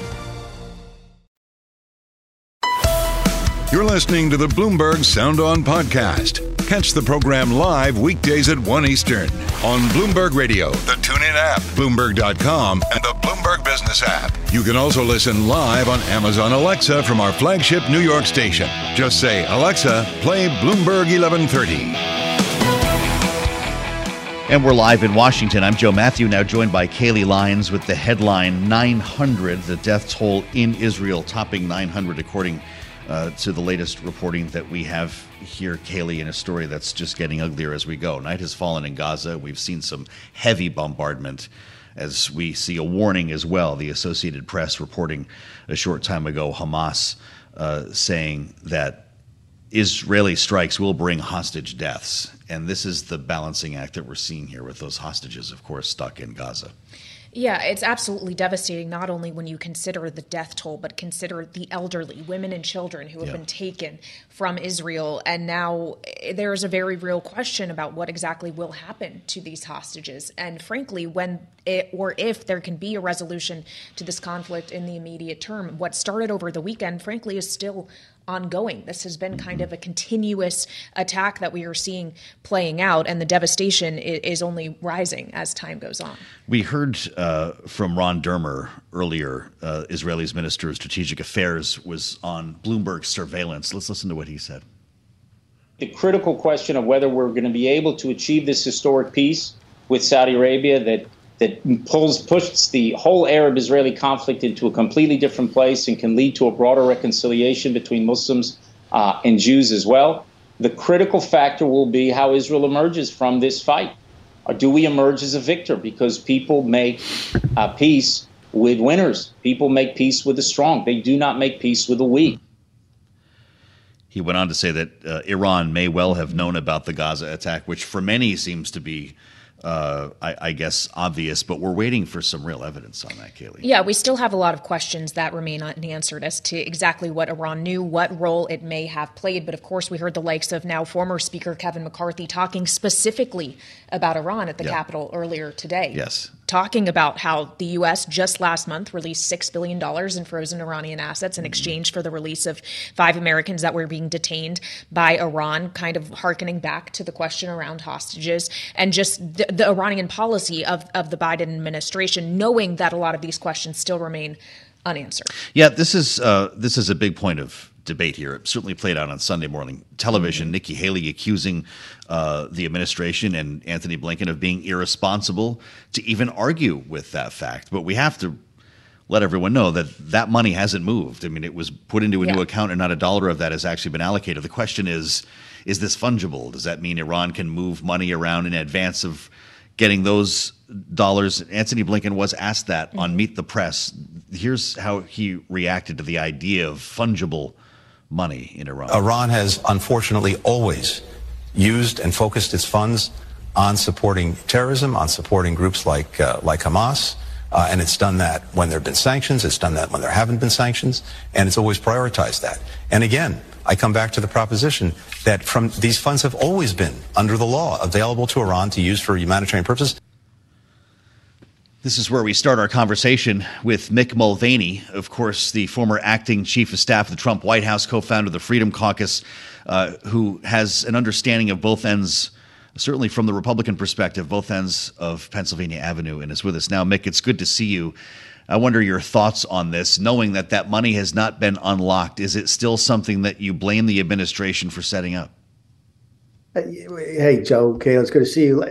You're listening to the Bloomberg Sound On podcast. Catch the program live weekdays at 1 Eastern on Bloomberg Radio, the TuneIn app, Bloomberg.com, and the Bloomberg Business app. You can also listen live on Amazon Alexa from our flagship New York station. Just say, Alexa, play Bloomberg 1130. And we're live in Washington. I'm Joe Mathieu, now joined by Kailey Leinz with the headline 900, the death toll in Israel topping 900, according uh, to the latest reporting that we have here, Kailey, in a story that's just getting uglier as we go. Night has fallen in Gaza. We've seen some heavy bombardment as we see a warning as well. The Associated Press reporting a short time ago Hamas uh, saying that Israeli strikes will bring hostage deaths. And this is the balancing act that we're seeing here with those hostages, of course, stuck in Gaza. Yeah, it's absolutely devastating, not only when you consider the death toll, but consider the elderly, women and children who have yeah. been taken from Israel. And now eh, there's a very real question about what exactly will happen to these hostages. And frankly, when it, or if there can be a resolution to this conflict in the immediate term, what started over the weekend, frankly, is still ongoing. This has been kind of a continuous attack that we are seeing playing out, and the devastation is only rising as time goes on. We heard uh, from Ron Dermer earlier. Uh, Israel's Minister of Strategic Affairs was on Bloomberg surveillance. Let's listen to what he said. The critical question of whether we're going to be able to achieve this historic peace with Saudi Arabia that that pulls pushes the whole Arab-Israeli conflict into a completely different place and can lead to a broader reconciliation between Muslims uh, and Jews as well. The critical factor will be how Israel emerges from this fight. Or do we emerge as a victor? Because people make uh, peace with winners. People make peace with the strong. They do not make peace with the weak. He went on to say that uh, Iran may well have known about the Gaza attack, which for many seems to be uh, I, I, guess, obvious, but we're waiting for some real evidence on that, Kailey. Yeah, we still have a lot of questions that remain unanswered as to exactly what Iran knew, what role it may have played. But of course, we heard the likes of now former Speaker Kevin McCarthy talking specifically about Iran at the yeah. Capitol earlier today. Yes talking about how the U.S. just last month released $6 billion in frozen Iranian assets in mm-hmm. exchange for the release of five Americans that were being detained by Iran, kind of harkening back to the question around hostages and just the, the Iranian policy of, of the Biden administration, knowing that a lot of these questions still remain unanswered. Yeah, this is uh, this is a big point of debate here. It certainly played out on Sunday morning television. Mm-hmm. Nikki Haley accusing uh, the administration and Antony Blinken of being irresponsible to even argue with that fact. But we have to let everyone know that that money hasn't moved. I mean, it was put into a yeah. new account and not a dollar of that has actually been allocated. The question is is this fungible? Does that mean Iran can move money around in advance of getting those dollars? Antony Blinken was asked that mm-hmm. on Meet the Press. Here's how he reacted to the idea of fungible money in Iran. Iran has unfortunately always used and focused its funds on supporting terrorism, on supporting groups like uh, like Hamas. Uh, and it's done that when there have been sanctions. It's done that when there haven't been sanctions, and it's always prioritized that. And again, I come back to the proposition that from these funds have always been under the law available to Iran to use for humanitarian purposes. This is where we start our conversation with Mick Mulvaney, of course, the former acting chief of staff of the Trump White House, co founder of the Freedom Caucus, uh, who has an understanding of both ends, certainly from the Republican perspective, both ends of Pennsylvania Avenue, and is with us now. Mick, it's good to see you. I wonder your thoughts on this, knowing that that money has not been unlocked. Is it still something that you blame the administration for setting up? Uh, hey, Joe. Okay, it's good to see you.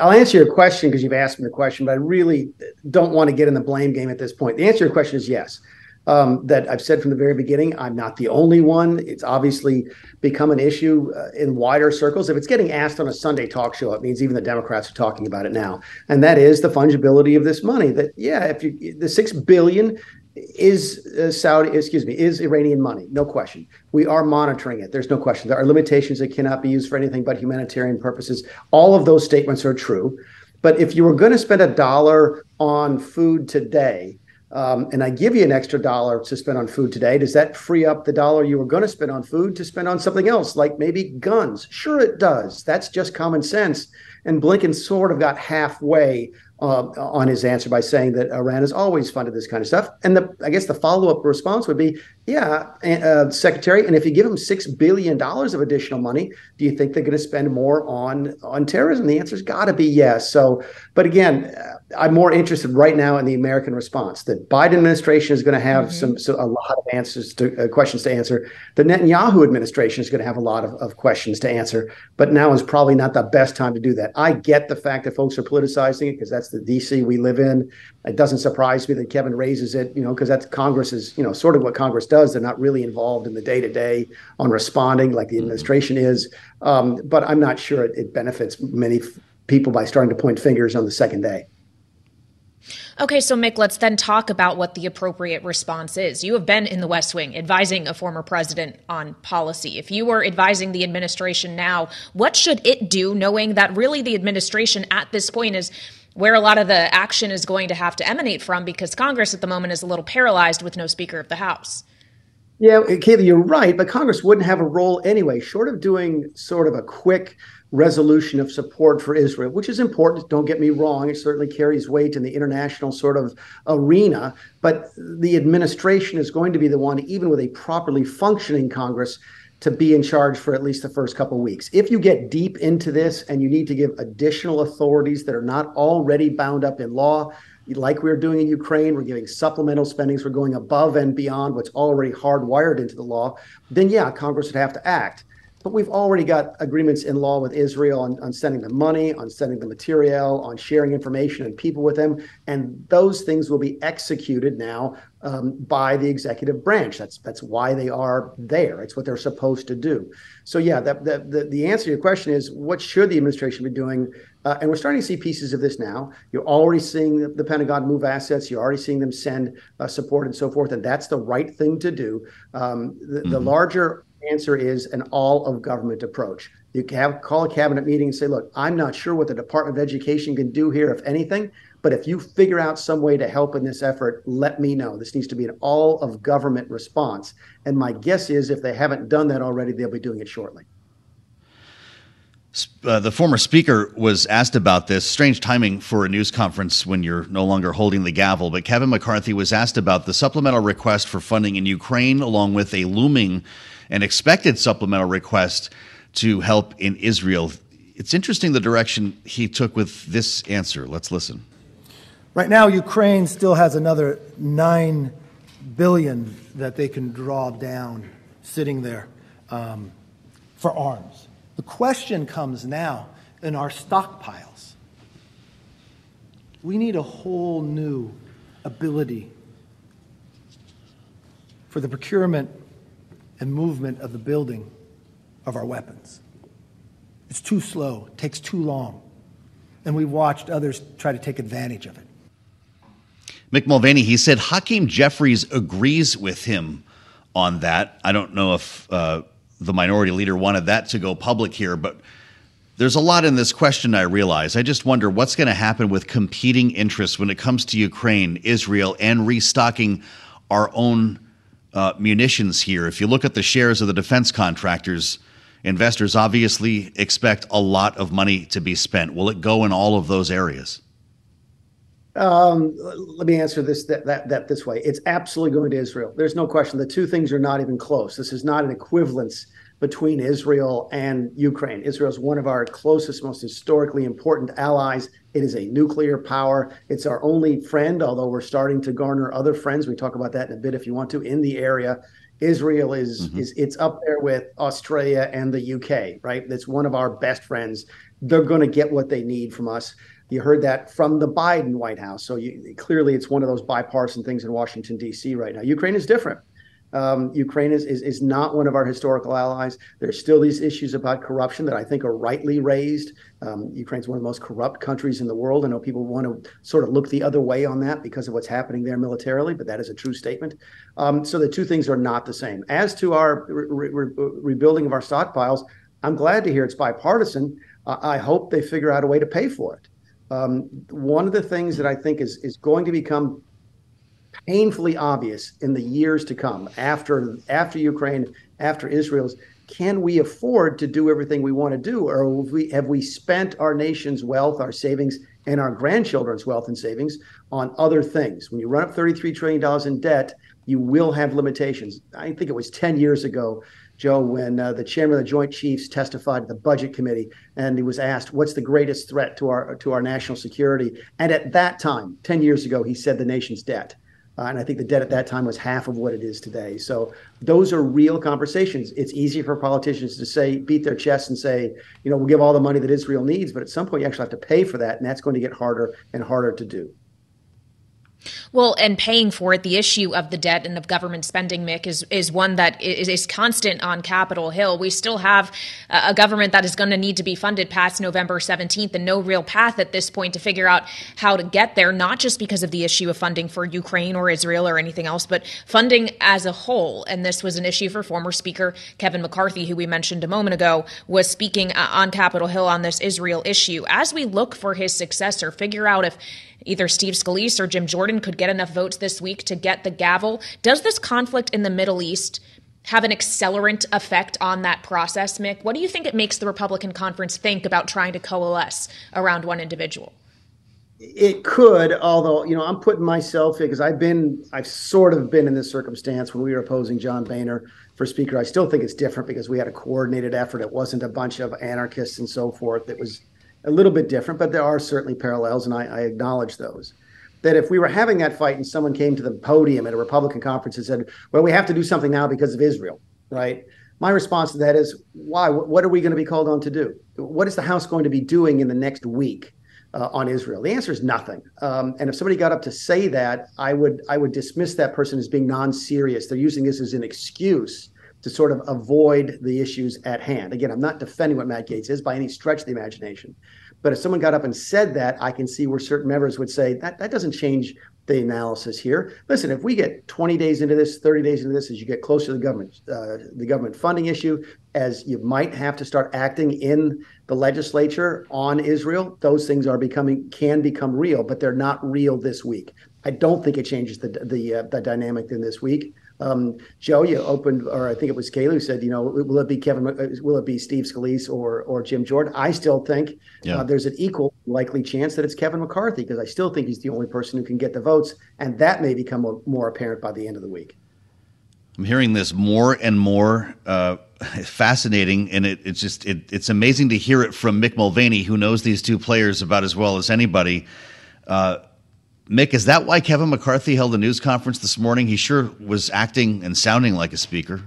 I'll answer your question because you've asked me the question, but I really don't want to get in the blame game at this point. The answer to your question is yes. Um, that I've said from the very beginning, I'm not the only one. It's obviously become an issue uh, in wider circles. If it's getting asked on a Sunday talk show, it means even the Democrats are talking about it now. And that is the fungibility of this money. That yeah, if you the six billion is uh, Saudi, excuse me, is Iranian money, no question. We are monitoring it. There's no question. There are limitations. It cannot be used for anything but humanitarian purposes. All of those statements are true. But if you were going to spend a dollar on food today, um, and I give you an extra dollar to spend on food today, does that free up the dollar you were going to spend on food to spend on something else, like maybe guns? Sure, it does. That's just common sense. And Blinken sort of got halfway uh, on his answer by saying that Iran has always funded this kind of stuff. And the, I guess the follow up response would be, yeah, uh, Secretary. And if you give them six billion dollars of additional money, do you think they're going to spend more on on terrorism? The answer's got to be yes. So, but again, uh, I'm more interested right now in the American response. The Biden administration is going to have mm-hmm. some so a lot of answers to uh, questions to answer. The Netanyahu administration is going to have a lot of, of questions to answer. But now is probably not the best time to do that. I get the fact that folks are politicizing it because that's the DC we live in. It doesn't surprise me that Kevin raises it, you know, because that's Congress is, you know, sort of what Congress does. They're not really involved in the day to day on responding like the mm-hmm. administration is. Um, but I'm not sure it, it benefits many f- people by starting to point fingers on the second day. Okay, so Mick, let's then talk about what the appropriate response is. You have been in the West Wing advising a former president on policy. If you were advising the administration now, what should it do, knowing that really the administration at this point is where a lot of the action is going to have to emanate from because Congress at the moment is a little paralyzed with no Speaker of the House? Yeah, Kailey, you're right, but Congress wouldn't have a role anyway, short of doing sort of a quick resolution of support for Israel, which is important. Don't get me wrong. It certainly carries weight in the international sort of arena. But the administration is going to be the one, even with a properly functioning Congress, to be in charge for at least the first couple weeks. If you get deep into this and you need to give additional authorities that are not already bound up in law, like we are doing in Ukraine, we're giving supplemental spendings, we're going above and beyond what's already hardwired into the law, then yeah, Congress would have to act. But we've already got agreements in law with Israel on, on sending the money, on sending the material, on sharing information and people with them. And those things will be executed now um, by the executive branch. That's that's why they are there. It's what they're supposed to do. So yeah, that, that the, the answer to your question is what should the administration be doing? Uh, and we're starting to see pieces of this now. You're already seeing the, the Pentagon move assets. You're already seeing them send uh, support and so forth. And that's the right thing to do. Um, the, mm-hmm. the larger answer is an all of government approach. You can have call a cabinet meeting and say, look, I'm not sure what the Department of Education can do here, if anything, but if you figure out some way to help in this effort, let me know. This needs to be an all of government response. And my guess is if they haven't done that already, they'll be doing it shortly. Uh, the former speaker was asked about this. Strange timing for a news conference when you're no longer holding the gavel. But Kevin McCarthy was asked about the supplemental request for funding in Ukraine, along with a looming and expected supplemental request to help in Israel. It's interesting the direction he took with this answer. Let's listen. Right now, Ukraine still has another nine billion that they can draw down sitting there um, for arms. The question comes now in our stockpiles. We need a whole new ability for the procurement and movement of the building of our weapons. It's too slow, it takes too long, and we've watched others try to take advantage of it. Mick Mulvaney, he said Hakeem Jeffries agrees with him on that. I don't know if uh, the minority leader wanted that to go public here, but there's a lot in this question, I realize. I just wonder what's going to happen with competing interests when it comes to Ukraine, Israel, and restocking our own uh, munitions here. If you look at the shares of the defense contractors, investors obviously expect a lot of money to be spent. Will it go in all of those areas? Um, let me answer this that, that that this way. It's absolutely going to Israel. There's no question. The two things are not even close. This is not an equivalence between Israel and Ukraine. Israel is one of our closest, most historically important allies. It is a nuclear power. It's our only friend, although we're starting to garner other friends. We talk about that in a bit if you want to in the area. Israel is mm-hmm. is it's up there with Australia and the UK, right? That's one of our best friends. They're going to get what they need from us. You heard that from the Biden White House. So you, clearly, it's one of those bipartisan things in Washington D.C. right now. Ukraine is different. Um, Ukraine is, is, is not one of our historical allies. There's still these issues about corruption that I think are rightly raised. Um, Ukraine's one of the most corrupt countries in the world. I know people want to sort of look the other way on that because of what's happening there militarily, but that is a true statement. Um, so the two things are not the same. As to our re- re- rebuilding of our stockpiles, I'm glad to hear it's bipartisan. I hope they figure out a way to pay for it. Um, one of the things that I think is is going to become painfully obvious in the years to come after after Ukraine, after Israel's. Can we afford to do everything we want to do, or have we, have we spent our nation's wealth, our savings, and our grandchildren's wealth and savings on other things? When you run up $33 trillion in debt, you will have limitations. I think it was 10 years ago, Joe, when uh, the chairman of the Joint Chiefs testified to the Budget Committee, and he was asked, "What's the greatest threat to our to our national security?" And at that time, 10 years ago, he said the nation's debt. Uh, and I think the debt at that time was half of what it is today. So those are real conversations. It's easy for politicians to say, beat their chests and say, you know, we'll give all the money that Israel needs, but at some point you actually have to pay for that, and that's going to get harder and harder to do. Well, and paying for it, the issue of the debt and of government spending, Mick, is is one that is, is constant on Capitol Hill. We still have a government that is going to need to be funded past November 17th, and no real path at this point to figure out how to get there. Not just because of the issue of funding for Ukraine or Israel or anything else, but funding as a whole. And this was an issue for former Speaker Kevin McCarthy, who we mentioned a moment ago, was speaking uh, on Capitol Hill on this Israel issue. As we look for his successor, figure out if Either Steve Scalise or Jim Jordan could get enough votes this week to get the gavel. Does this conflict in the Middle East have an accelerant effect on that process, Mick? What do you think it makes the Republican conference think about trying to coalesce around one individual? It could, although you know, I'm putting myself because I've been, I've sort of been in this circumstance when we were opposing John Boehner for Speaker. I still think it's different because we had a coordinated effort. It wasn't a bunch of anarchists and so forth. It was a little bit different, but there are certainly parallels, and I, I acknowledge those. That if we were having that fight and someone came to the podium at a Republican conference and said, "Well, we have to do something now because of Israel," right? My response to that is, why? What are we going to be called on to do? What is the House going to be doing in the next week uh, on Israel? The answer is nothing. Um, and if somebody got up to say that, I would I would dismiss that person as being non-serious. They're using this as an excuse to sort of avoid the issues at hand. Again, I'm not defending what Matt Gaetz is by any stretch of the imagination. But if someone got up and said that, I can see where certain members would say that that doesn't change the analysis here. Listen, if we get 20 days into this, 30 days into this, as you get closer to the government, uh, the government funding issue, as you might have to start acting in the legislature on Israel, those things are becoming can become real, but they're not real this week. I don't think it changes the the, uh, the dynamic in this week. Um, Joe, you opened, or I think it was Kayla who said, you know, will it be Kevin, uh, will it be Steve Scalise or or Jim Jordan? I still think yeah. uh, there's an equal likely chance that it's Kevin McCarthy because I still think he's the only person who can get the votes, and that may become a, more apparent by the end of the week. I'm hearing this more and more. Uh, fascinating, and it, it's just it, it's amazing to hear it from Mick Mulvaney, who knows these two players about as well as anybody. Uh, Mick, is that why Kevin McCarthy held a news conference this morning? He sure was acting and sounding like a speaker.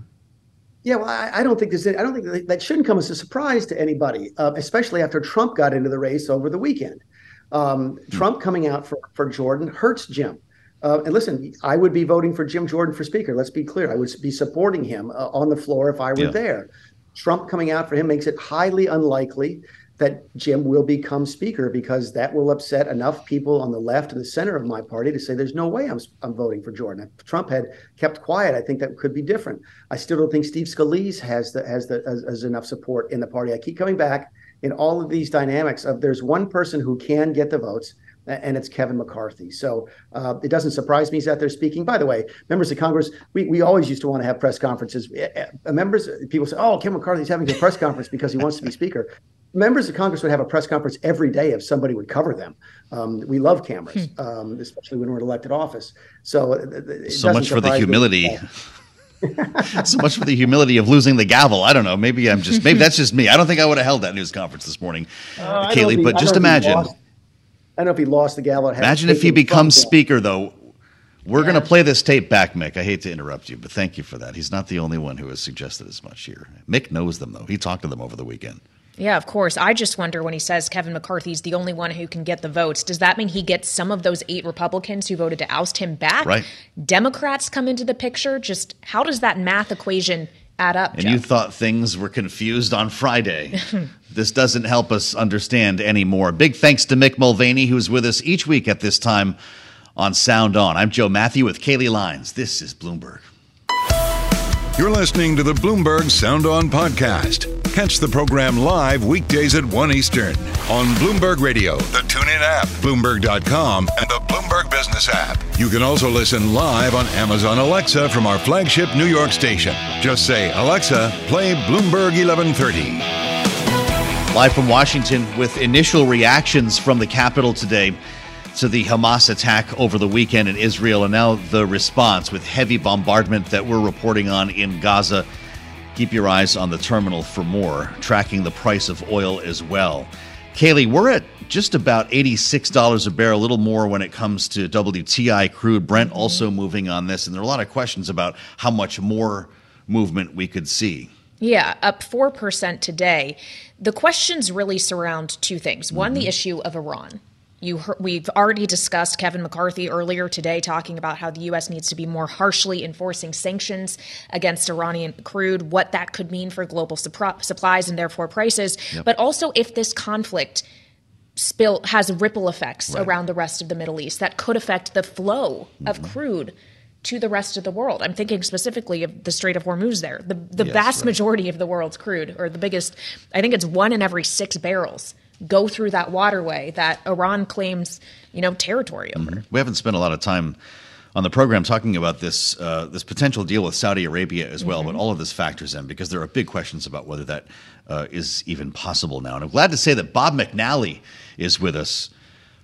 Yeah, well, I, I don't think there's. I don't think that, shouldn't come as a surprise to anybody, uh, especially after Trump got into the race over the weekend. Um, mm. Trump coming out for for Jordan hurts Jim. Uh, and listen, I would be voting for Jim Jordan for Speaker. Let's be clear. I would be supporting him uh, on the floor if I were yeah. there. Trump coming out for him makes it highly unlikely that Jim will become speaker because that will upset enough people on the left and the center of my party to say there's no way I'm, I'm voting for Jordan. If Trump had kept quiet, I think that could be different. I still don't think Steve Scalise has the has the has, has enough support in the party. I keep coming back in all of these dynamics of there's one person who can get the votes and it's Kevin McCarthy. So uh, it doesn't surprise me he's out there speaking. By the way, members of Congress, we, we always used to want to have press conferences. Members, people say, "Oh, Kevin McCarthy's having a press conference because he wants to be speaker." Members of Congress would have a press conference every day if somebody would cover them. Um, we love cameras, hmm. um, especially when we're in elected office. So, uh, so much for the humility. [LAUGHS] so much for the humility of losing the gavel. I don't know. Maybe I'm just maybe that's just me. I don't think I would have held that news conference this morning, uh, Kailey. He, but just imagine. Lost, I don't know if he lost the gavel. Imagine if he becomes speaker though. We're yeah. going to play this tape back, Mick. I hate to interrupt you, but thank you for that. He's not the only one who has suggested as much here. Mick knows them, though. He talked to them over the weekend. Yeah, of course. I just wonder when he says Kevin McCarthy's the only one who can get the votes, does that mean he gets some of those eight Republicans who voted to oust him back? Right. Democrats come into the picture. Just how does that math equation add up? And Jeff? you thought things were confused on Friday. [LAUGHS] this doesn't help us understand anymore. Big thanks to Mick Mulvaney, who's with us each week at this time on Sound On. I'm Joe Mathieu with Kailey Leinz. This is Bloomberg. You're listening to the Bloomberg Sound On podcast. Catch the program live weekdays at 1 Eastern on Bloomberg Radio, the TuneIn app, Bloomberg.com, and the Bloomberg Business app. You can also listen live on Amazon Alexa from our flagship New York station. Just say, Alexa, play Bloomberg 1130. Live from Washington with initial reactions from the Capitol today to the Hamas attack over the weekend in Israel, and now the response with heavy bombardment that we're reporting on in Gaza. Keep your eyes on the terminal for more, tracking the price of oil as well. Kailey, we're at just about $86 a barrel, a little more when it comes to WTI crude. Brent mm-hmm. also moving on this, and there are a lot of questions about how much more movement we could see. Yeah, up 4% today. The questions really surround two things. One, mm-hmm. the issue of Iran you heard, we've already discussed Kevin McCarthy earlier today talking about how the U.S. needs to be more harshly enforcing sanctions against Iranian crude, what that could mean for global supplies and therefore prices, yep. but also if this conflict spill has ripple effects right. around the rest of the Middle East that could affect the flow mm-hmm. of crude to the rest of the world. I'm thinking specifically of the Strait of Hormuz there. The the yes, vast right. majority of the world's crude or the biggest I think it's one in every 6 barrels go through that waterway that Iran claims, you know, territory over. Mm-hmm. We haven't spent a lot of time on the program talking about this uh, this potential deal with Saudi Arabia as well, mm-hmm. but all of this factors in because there are big questions about whether that uh, is even possible now. And I'm glad to say that Bob McNally is with us.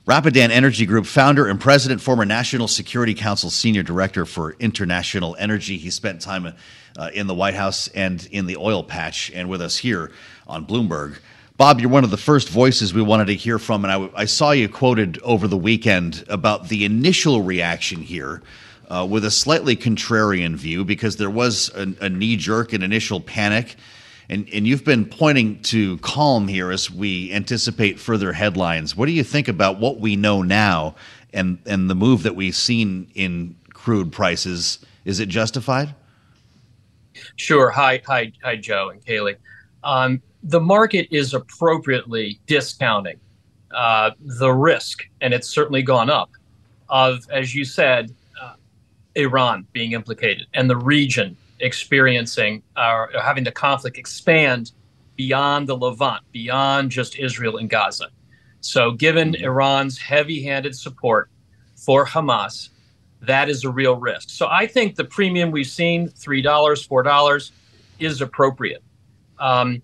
Rapidan Energy Group founder and president, former National Security Council senior director for international energy. He spent time uh, in the White House and in the oil patch, and with us here on Bloomberg. Bob, you're one of the first voices we wanted to hear from, and I, I saw you quoted over the weekend about the initial reaction here. Uh, with a slightly contrarian view because there was a, a knee jerk and initial panic. And, and you've been pointing to calm here as we anticipate further headlines. What do you think about what we know now and, and the move that we've seen in crude prices? Is it justified? Sure. Hi, hi, hi, Joe and Kailey. Um, the market is appropriately discounting uh, the risk, and it's certainly gone up, of, as you said, uh, Iran being implicated and the region experiencing or uh, having the conflict expand beyond the Levant, beyond just Israel and Gaza. So, given mm-hmm. Iran's heavy handed support for Hamas, that is a real risk. So, I think the premium we've seen, $3, $4, is appropriate. Um,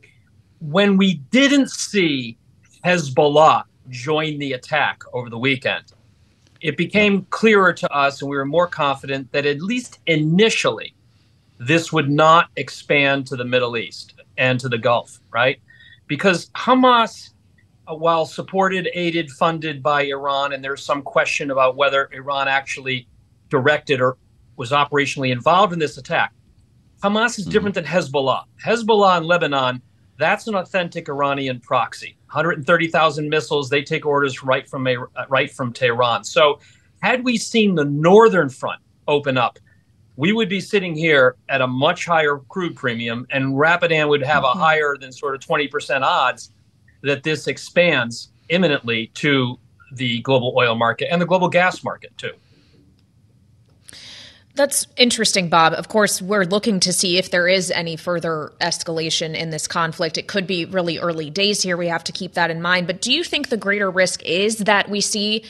when we didn't see Hezbollah join the attack over the weekend, it became clearer to us and we were more confident that at least initially this would not expand to the Middle East and to the Gulf, right? Because Hamas, uh, while supported, aided, funded by Iran, and there's some question about whether Iran actually directed or was operationally involved in this attack, Hamas is different mm-hmm. than Hezbollah. Hezbollah in Lebanon that's an authentic Iranian proxy. 130,000 missiles. They take orders right from a, right from Tehran. So, had we seen the northern front open up, we would be sitting here at a much higher crude premium, and Rapidan would have mm-hmm. a higher than sort of 20% odds that this expands imminently to the global oil market and the global gas market too. That's interesting, Bob. Of course, we're looking to see if there is any further escalation in this conflict. It could be really early days here. We have to keep that in mind. But do you think the greater risk is that we see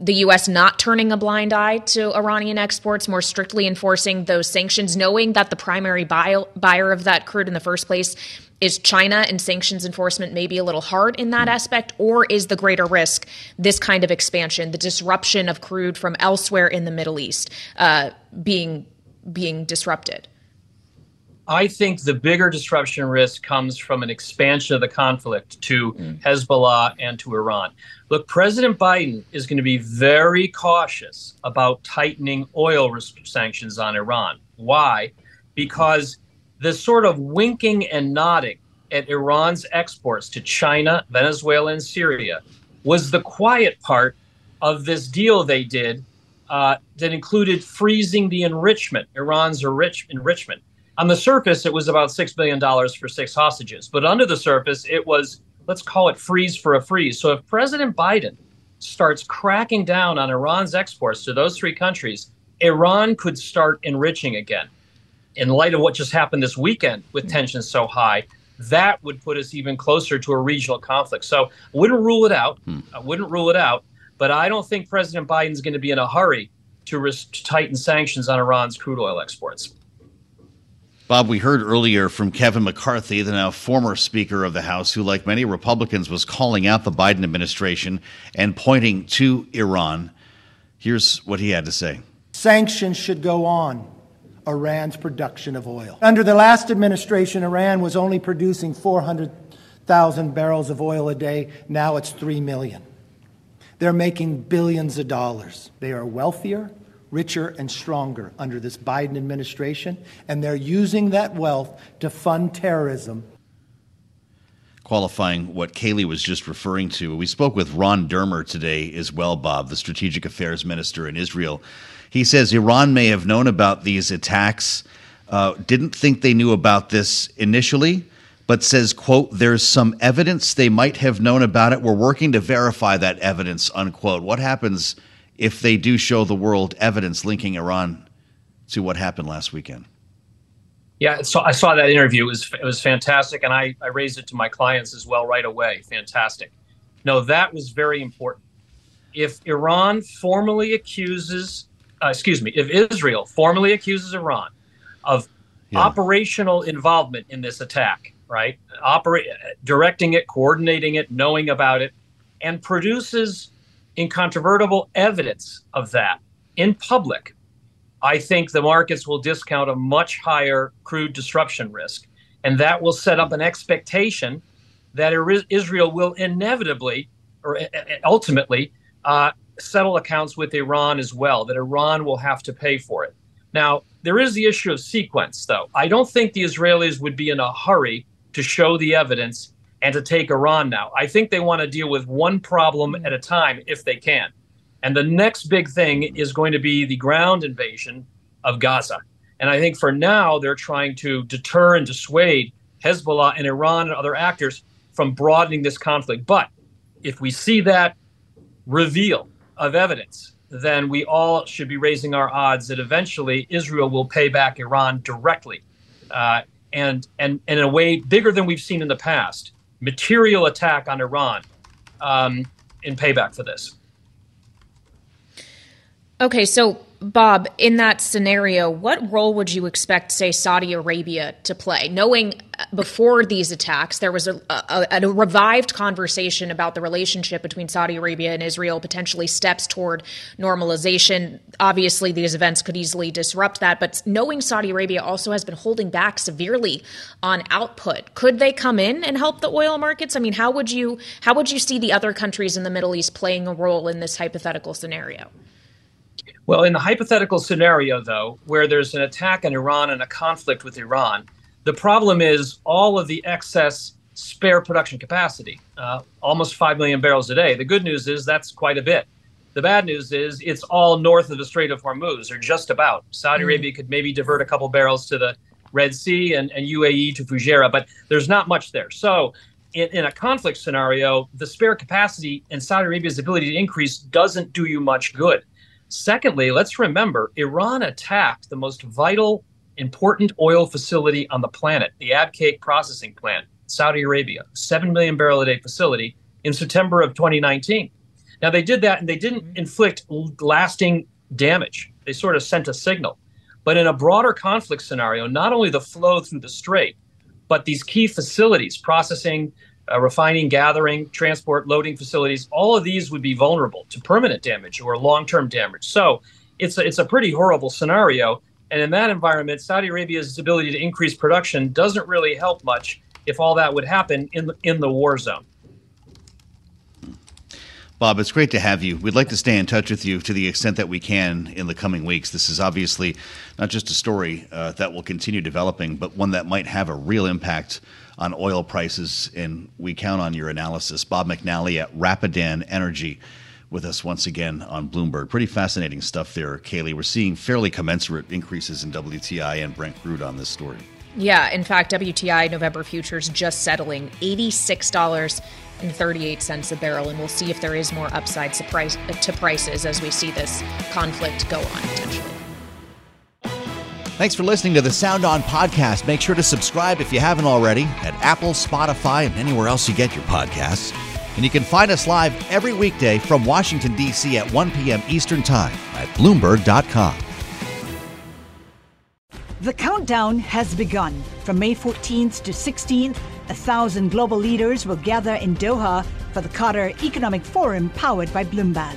the U.S. not turning a blind eye to Iranian exports, more strictly enforcing those sanctions, knowing that the primary buyer of that crude in the first place is China and sanctions enforcement maybe a little hard in that aspect, or is the greater risk this kind of expansion, the disruption of crude from elsewhere in the Middle East, uh, being being disrupted? I think the bigger disruption risk comes from an expansion of the conflict to mm. Hezbollah and to Iran. Look, President Biden is going to be very cautious about tightening oil sanctions on Iran. Why? Because the sort of winking and nodding at Iran's exports to China, Venezuela, and Syria was the quiet part of this deal they did uh, that included freezing the enrichment, Iran's enrich- enrichment. On the surface, it was about $6 billion for six hostages. But under the surface, it was, let's call it freeze for a freeze. So if President Biden starts cracking down on Iran's exports to those three countries, Iran could start enriching again. In light of what just happened this weekend with hmm. tensions so high, that would put us even closer to a regional conflict. So I wouldn't rule it out. Hmm. I wouldn't rule it out. But I don't think President Biden's going to be in a hurry to, res- to tighten sanctions on Iran's crude oil exports. Bob, we heard earlier from Kevin McCarthy, the now former Speaker of the House, who, like many Republicans, was calling out the Biden administration and pointing to Iran. Here's what he had to say Sanctions should go on Iran's production of oil. Under the last administration, Iran was only producing 400,000 barrels of oil a day. Now it's 3 million. They're making billions of dollars. They are wealthier richer and stronger under this Biden administration, and they're using that wealth to fund terrorism. Qualifying what Kailey was just referring to, we spoke with Ron Dermer today as well, Bob, the strategic affairs minister in Israel. He says Iran may have known about these attacks, uh, didn't think they knew about this initially, but says, quote, there's some evidence they might have known about it. We're working to verify that evidence, unquote. What happens if they do show the world evidence linking Iran to what happened last weekend. Yeah, so I saw that interview. It was it was fantastic, and I, I raised it to my clients as well right away. Fantastic. No, that was very important. If Iran formally accuses, uh, excuse me, if Israel formally accuses Iran of yeah. operational involvement in this attack, right, operate, directing it, coordinating it, knowing about it, and produces incontrovertible evidence of that in public, I think the markets will discount a much higher crude disruption risk. And that will set up an expectation that Israel will inevitably or ultimately uh, settle accounts with Iran as well, that Iran will have to pay for it. Now, there is the issue of sequence, though. I don't think the Israelis would be in a hurry to show the evidence and to take Iran now. I think they want to deal with one problem at a time if they can. And the next big thing is going to be the ground invasion of Gaza. And I think for now, they're trying to deter and dissuade Hezbollah and Iran and other actors from broadening this conflict. But if we see that reveal of evidence, then we all should be raising our odds that eventually Israel will pay back Iran directly uh, and, and, and in a way bigger than we've seen in the past material attack on Iran um, in payback for this. Okay, so Bob, in that scenario, what role would you expect, say, Saudi Arabia to play? Knowing uh, before these attacks, there was a, a, a, revived conversation about the relationship between Saudi Arabia and Israel, potentially steps toward normalization. Obviously, these events could easily disrupt that, but knowing Saudi Arabia also has been holding back severely on output, could they come in and help the oil markets? I mean, how would you how would you see the other countries in the Middle East playing a role in this hypothetical scenario? Well, in the hypothetical scenario, though, where there's an attack on Iran and a conflict with Iran, the problem is all of the excess spare production capacity, uh, almost 5 million barrels a day. The good news is that's quite a bit. The bad news is it's all north of the Strait of Hormuz, or just about. Saudi mm. Arabia could maybe divert a couple barrels to the Red Sea and, and UAE to Fujairah, but there's not much there. So, in, in a conflict scenario, the spare capacity and Saudi Arabia's ability to increase doesn't do you much good. Secondly, let's remember Iran attacked the most vital, important oil facility on the planet, the Abqaiq processing plant, Saudi Arabia, 7 million barrel a day facility in September of 2019. Now, they did that and they didn't mm-hmm. inflict lasting damage. They sort of sent a signal. But in a broader conflict scenario, not only the flow through the strait, but these key facilities, processing, uh, refining, gathering, transport, loading facilities, all of these would be vulnerable to permanent damage or long term damage. So it's a, it's a pretty horrible scenario. And in that environment, Saudi Arabia's ability to increase production doesn't really help much if all that would happen in the, in the war zone. Bob, it's great to have you. We'd like to stay in touch with you to the extent that we can in the coming weeks. This is obviously not just a story uh, that will continue developing, but one that might have a real impact on oil prices, and we count on your analysis. Bob McNally at Rapidan Energy with us once again on Bloomberg. Pretty fascinating stuff there, Kailey. We're seeing fairly commensurate increases in WTI and Brent crude on this story. Yeah, in fact, WTI November futures just settling $86 and 38 cents a barrel, and we'll see if there is more upside surprise to prices as we see this conflict go on potentially. Thanks for listening to the Sound On podcast. Make sure to subscribe if you haven't already at Apple, Spotify, and anywhere else you get your podcasts. And you can find us live every weekday from Washington, D.C. at 1 p.m. Eastern Time at Bloomberg.com. The countdown has begun. From May 14th to 16th, a thousand global leaders will gather in Doha for the Qatar Economic Forum powered by Bloomberg.